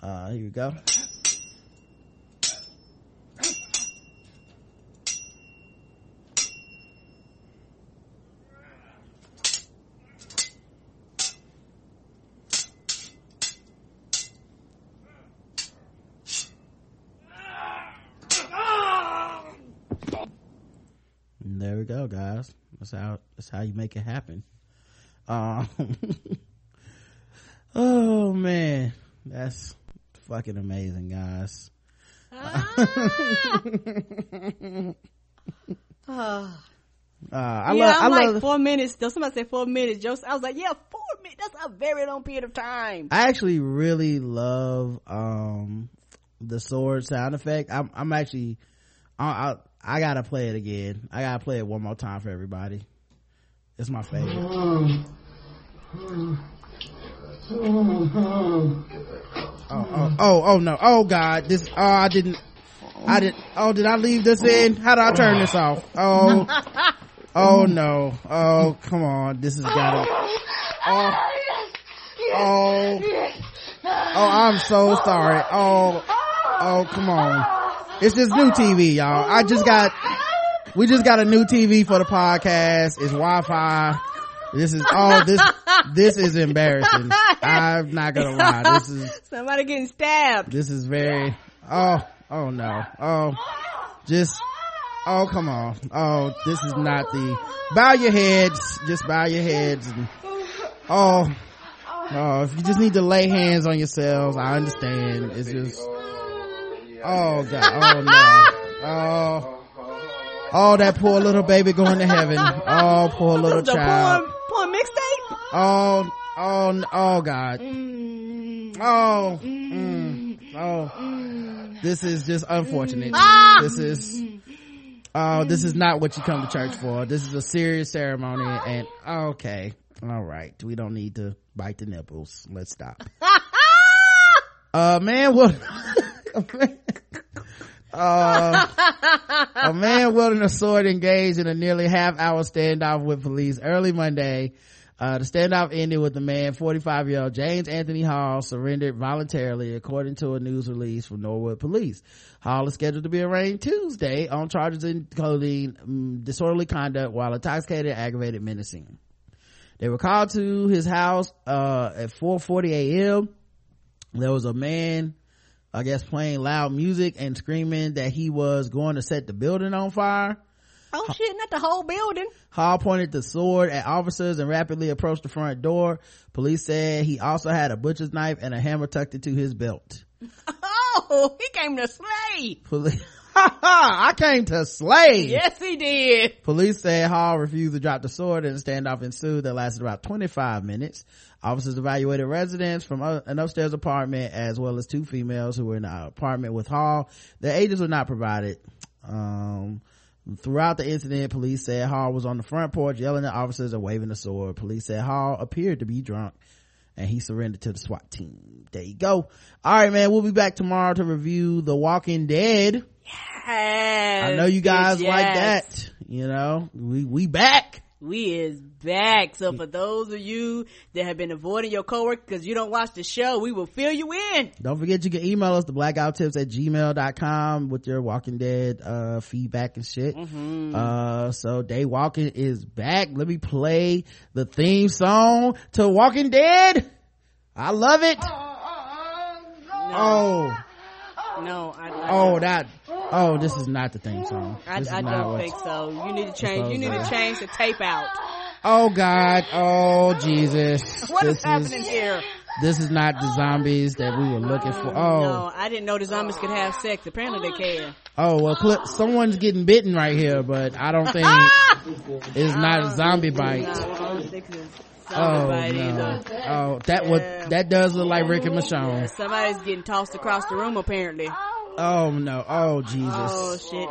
Uh, here we go. Go, guys. That's how that's how you make it happen. Um, oh man, that's fucking amazing, guys. Ah. Uh, I yeah, love, I'm I like love, four minutes. Though somebody said four minutes, Joseph. I was like, yeah, four minutes. That's a very long period of time. I actually really love, um, the sword sound effect. I'm, I'm actually, I, I, gotta play it again. I gotta play it one more time for everybody. It's my favorite. Oh, oh, oh, oh no. Oh God. This, oh, I didn't, I didn't, oh, did I leave this in? How do I turn this off? Oh, oh no. Oh, come on. This has gotta, oh, oh, oh, I'm so sorry. Oh, oh, come on. It's just new TV, y'all. I just got, we just got a new TV for the podcast. It's Wi-Fi. This is, oh, this, this is embarrassing. I'm not gonna lie. This is, Somebody getting stabbed. this is very, oh, oh no. Oh, just, oh, come on. Oh, this is not the, bow your heads. Just bow your heads and, oh, oh, if you just need to lay hands on yourselves, I understand. It's just, oh god, oh no. Oh, oh, that poor little baby going to heaven. Oh, poor little the child. Poor, porn mixtape. Oh, oh, oh God. Oh, mm, oh. This is just unfortunate. This is, oh, this is not what you come to church for. This is a serious ceremony and, okay. All right. We don't need to bite the nipples. Let's stop. Uh, man, what? uh, a man wielding a sword engaged in a nearly half hour standoff with police early Monday. Uh, the standoff ended with the man, 45 year old James Anthony Hall, surrendered voluntarily, according to a news release from Norwood Police. Hall is scheduled to be arraigned Tuesday on charges including um, disorderly conduct while intoxicated, aggravated menacing. They were called to his house uh, at 4:40 a.m. There was a man, I guess, playing loud music and screaming that he was going to set the building on fire. Oh shit, not the whole building. Hall pointed the sword at officers and rapidly approached the front door. Police said he also had a butcher's knife and a hammer tucked into his belt. Oh, he came to slay. Police, I came to slay. Yes, he did. Police said Hall refused to drop the sword and a standoff ensued that lasted about 25 minutes. Officers evaluated residents from an upstairs apartment as well as two females who were in the apartment with Hall. Their ages were not provided. Um, throughout the incident, police said Hall was on the front porch yelling at officers and waving the sword. Police said Hall appeared to be drunk and he surrendered to the SWAT team. There you go. All right, man. We'll be back tomorrow to review The Walking Dead. I know you guys Yes, like that. You know, we, we back. We is back. So for those of you that have been avoiding your coworker because you don't watch the show, we will fill you in. Don't forget you can email us the blackouttips at gmail.com with your Walking Dead, uh, feedback and shit. Mm-hmm. Uh, so Day Walking is back. Let me play the theme song to Walking Dead. I love it. Oh, No, I, I oh, that, oh, this is not the theme song. I, I don't think so. You need to change. You need to change the tape out. Oh God. Oh Jesus. What is this happening here? This is not the zombies that we were looking for. Oh. No, I didn't know the zombies could have sex. Apparently they can. Oh well, someone's getting bitten right here, but I don't think it's not a zombie bite. No, I don't think it's Oh no! Oh, that would that does look like Rick and Yeah, Michonne. somebody's getting tossed across the room apparently. Oh no! Oh Jesus! Oh shit.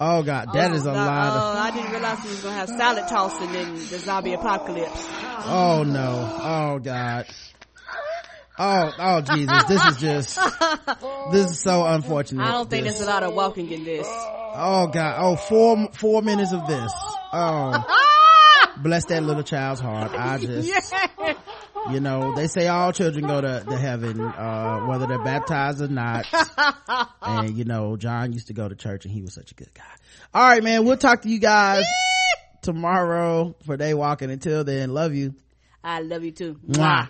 Oh God, that is a Oh, lot of. Oh, I didn't realize we was gonna have salad tossing in the zombie apocalypse. Oh no! Oh God! Oh oh Jesus! This is just this is so unfortunate. I don't think This- there's a lot of walking in this. Oh God! Oh four four minutes of this. Oh, bless that little child's heart. I just. Yeah. you know they say all children go to, to heaven uh whether they're baptized or not and you know john used to go to church and he was such a good guy all right man we'll talk to you guys tomorrow for day walking until then love you I love you too. Mwah.